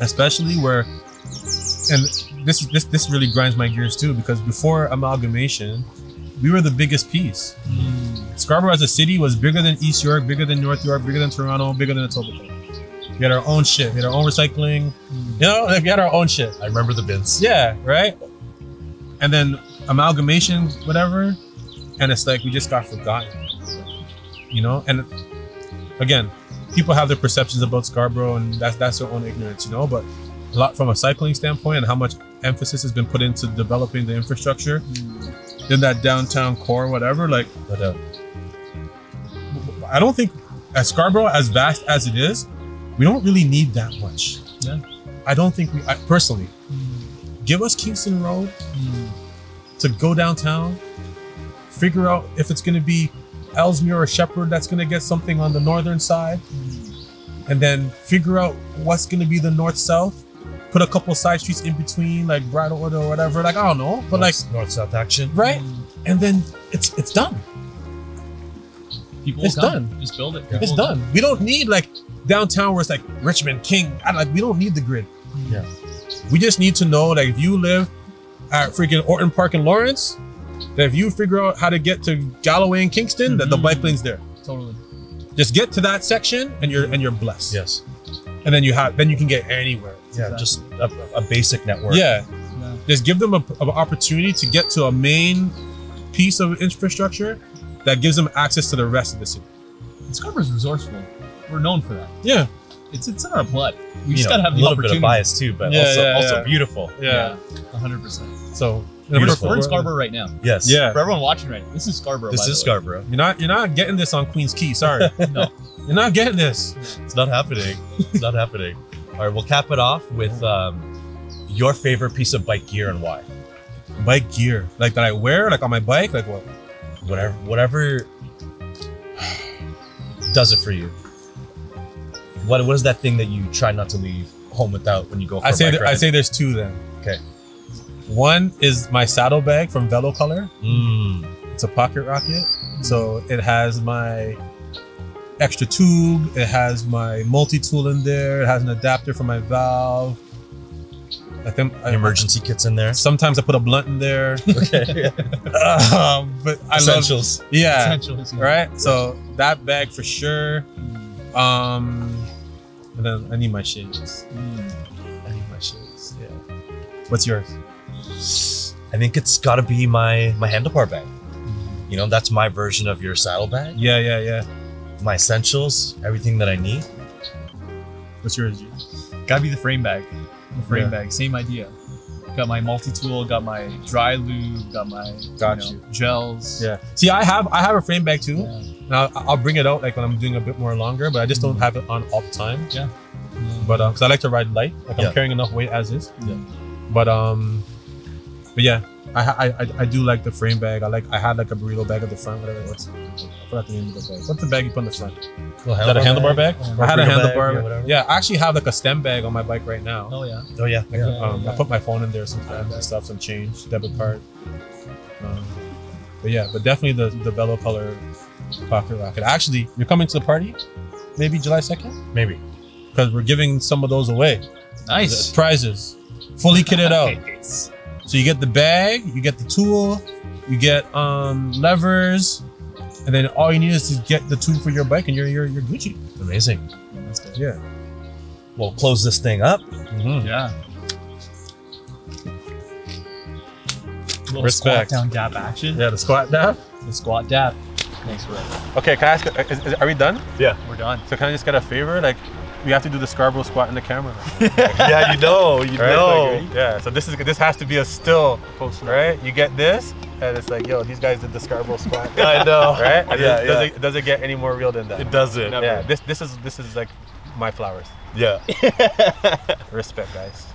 Speaker 4: especially where, and this is this this really grinds my gears too because before amalgamation, we were the biggest piece. Hmm. Scarborough as a city was bigger than East York, bigger than North York, bigger than Toronto, bigger than Etobicoke. We had our own shit. We had our own recycling. Hmm. You know, like we had our own shit.
Speaker 2: i remember the bins
Speaker 4: Yeah, right. And then amalgamation, whatever, and it's like we just got forgotten. You know, and again, people have their perceptions about Scarborough, and that's that's their own ignorance, you know. But a lot from a cycling standpoint, and how much emphasis has been put into developing the infrastructure hmm. In that downtown core, whatever. Like,
Speaker 2: no doubt uh,
Speaker 4: I don't think as Scarborough, as vast as it is, we don't really need that much.
Speaker 3: Yeah.
Speaker 4: I don't think we I, personally mm. give us Kingston Road mm. to go downtown, figure out if it's going to be Ellesmere or Sheppard that's going to get something on the northern side, mm. and then figure out what's going to be the north south. Put a couple side streets in between, like Bridlewood or whatever. Like I don't know, but like
Speaker 2: north south action
Speaker 4: right, and then it's it's done.
Speaker 3: People
Speaker 4: It's
Speaker 3: come.
Speaker 4: done.
Speaker 3: Just build it. People
Speaker 4: It's done.
Speaker 3: come.
Speaker 4: We don't need like downtown where it's like Richmond, King. I, like we don't need the grid.
Speaker 2: Yeah.
Speaker 4: We just need to know like if you live at freaking Orton Park in Lawrence, that if you figure out how to get to Galloway and Kingston, that the
Speaker 3: Mhm.
Speaker 4: bike lane's there.
Speaker 3: Totally.
Speaker 4: Just get to that section and you're and you're blessed.
Speaker 2: yes
Speaker 4: and then you have then you can get anywhere.
Speaker 2: Yeah, just a, a basic network.
Speaker 4: Yeah,
Speaker 3: Yeah.
Speaker 4: just give them a, an opportunity to get to a main piece of infrastructure that gives them access to the rest of the city.
Speaker 3: Scarborough's resourceful. We're known for that.
Speaker 4: Yeah,
Speaker 3: It's it's in our blood. We
Speaker 2: You
Speaker 3: just
Speaker 2: know,
Speaker 3: gotta have
Speaker 2: a little bit of bias too, but
Speaker 4: Yeah,
Speaker 2: also
Speaker 4: yeah,
Speaker 2: also
Speaker 4: yeah.
Speaker 2: beautiful.
Speaker 4: yeah.
Speaker 3: hundred percent.
Speaker 4: So
Speaker 2: Beautiful.
Speaker 3: We're in Scarborough right now.
Speaker 2: Yes.
Speaker 4: Yeah.
Speaker 3: For everyone watching right now, this is Scarborough.
Speaker 2: This
Speaker 3: by
Speaker 2: is
Speaker 3: the way.
Speaker 2: Scarborough.
Speaker 4: You're not you're not getting this on Queens Quay. Sorry,
Speaker 3: No,
Speaker 4: you're not getting this.
Speaker 2: It's not happening. It's not happening. All right, we'll cap it off with um, your favorite piece of bike gear and why.
Speaker 4: Bike gear like that I wear like on my bike like what?
Speaker 2: Whatever, whatever does it for you. What what is that thing that you try not to leave home without when you go for
Speaker 4: I
Speaker 2: a
Speaker 4: say I say there's two then.
Speaker 2: Okay.
Speaker 4: One is my saddlebag from Velo Color.
Speaker 2: Mm,
Speaker 4: It's a pocket rocket, so it has my extra tube. It has my multi tool in there. It has an adapter for my valve. I think I,
Speaker 2: emergency kits in there.
Speaker 4: Sometimes I put a blunt in there,
Speaker 2: Okay.
Speaker 4: um, but I love
Speaker 2: Essentials.
Speaker 4: yeah,
Speaker 3: essentials. yeah.
Speaker 4: right. So that bag for sure. Um, and then I need my shades.
Speaker 3: Mm.
Speaker 4: I need my shades. Yeah. What's yours?
Speaker 2: I think it's got to be my my handlebar bag. You know, that's my version of your saddle bag.
Speaker 4: Yeah, yeah, yeah.
Speaker 2: My essentials, everything that I need.
Speaker 4: What's yours? G?
Speaker 3: Gotta be the frame bag. The frame
Speaker 4: Yeah.
Speaker 3: bag. Same idea. Got my multi-tool. Got my dry lube. Got my
Speaker 4: Got
Speaker 3: you know, gels.
Speaker 4: Yeah. See, I have I have a frame bag too.
Speaker 3: Yeah.
Speaker 4: Now I'll bring it out like when I'm doing a bit more longer, but I just don't have it on all the time.
Speaker 3: Yeah.
Speaker 4: But um, because I like to ride light, like
Speaker 2: Yeah.
Speaker 4: I'm carrying enough weight as is.
Speaker 3: Yeah.
Speaker 4: But um, but yeah, I, I I I do like the frame bag. I like I had like a burrito bag at the front. Whatever. What's I forgot the name of the bag. What's the bag you put in the front? Is that a handlebar bag? I had a handlebar.
Speaker 2: yeah,
Speaker 4: bag.
Speaker 2: whatever.
Speaker 4: Yeah, I actually have like a stem bag on my bike right now.
Speaker 3: Oh yeah.
Speaker 2: Oh yeah.
Speaker 4: Like,
Speaker 3: Yeah,
Speaker 4: um,
Speaker 3: yeah.
Speaker 4: I put my phone in there sometimes and stuff, some change, debit card. Um, but yeah, but definitely the the Velo color pocket rocket. Actually, you're coming to the party, maybe July second,
Speaker 2: Maybe.
Speaker 4: because we're giving some of those away.
Speaker 3: Nice.
Speaker 4: prizes, fully kitted out.
Speaker 3: Nice.
Speaker 4: So you get the bag, you get the tool, you get um levers, and then all you need is to get the tool for your bike, and you're you're, you're Gucci.
Speaker 2: Amazing.
Speaker 3: That's good.
Speaker 4: Yeah.
Speaker 2: We'll close this thing up.
Speaker 4: Mm-hmm.
Speaker 3: Yeah. Little
Speaker 4: Respect.
Speaker 3: squat down dab action.
Speaker 4: Yeah, the squat down.
Speaker 3: The squat dab. Thanks for it.
Speaker 1: Okay, can I ask? Is, is, are we done?
Speaker 3: Yeah, we're done.
Speaker 1: So can I just get a favor? Like, we have to do the Scarborough squat in the camera.
Speaker 2: yeah, you know, you
Speaker 1: Right? Like, yeah. So this is this has to be a still post, right? You get this, and it's like, yo, these guys did the Scarborough squat.
Speaker 2: I know.
Speaker 1: right? And
Speaker 2: Yeah,
Speaker 1: does, does
Speaker 2: yeah.
Speaker 1: it does it get any more real than that?
Speaker 2: It doesn't.
Speaker 1: Yeah. This this is this is like my flowers.
Speaker 2: Yeah.
Speaker 1: Respect, guys.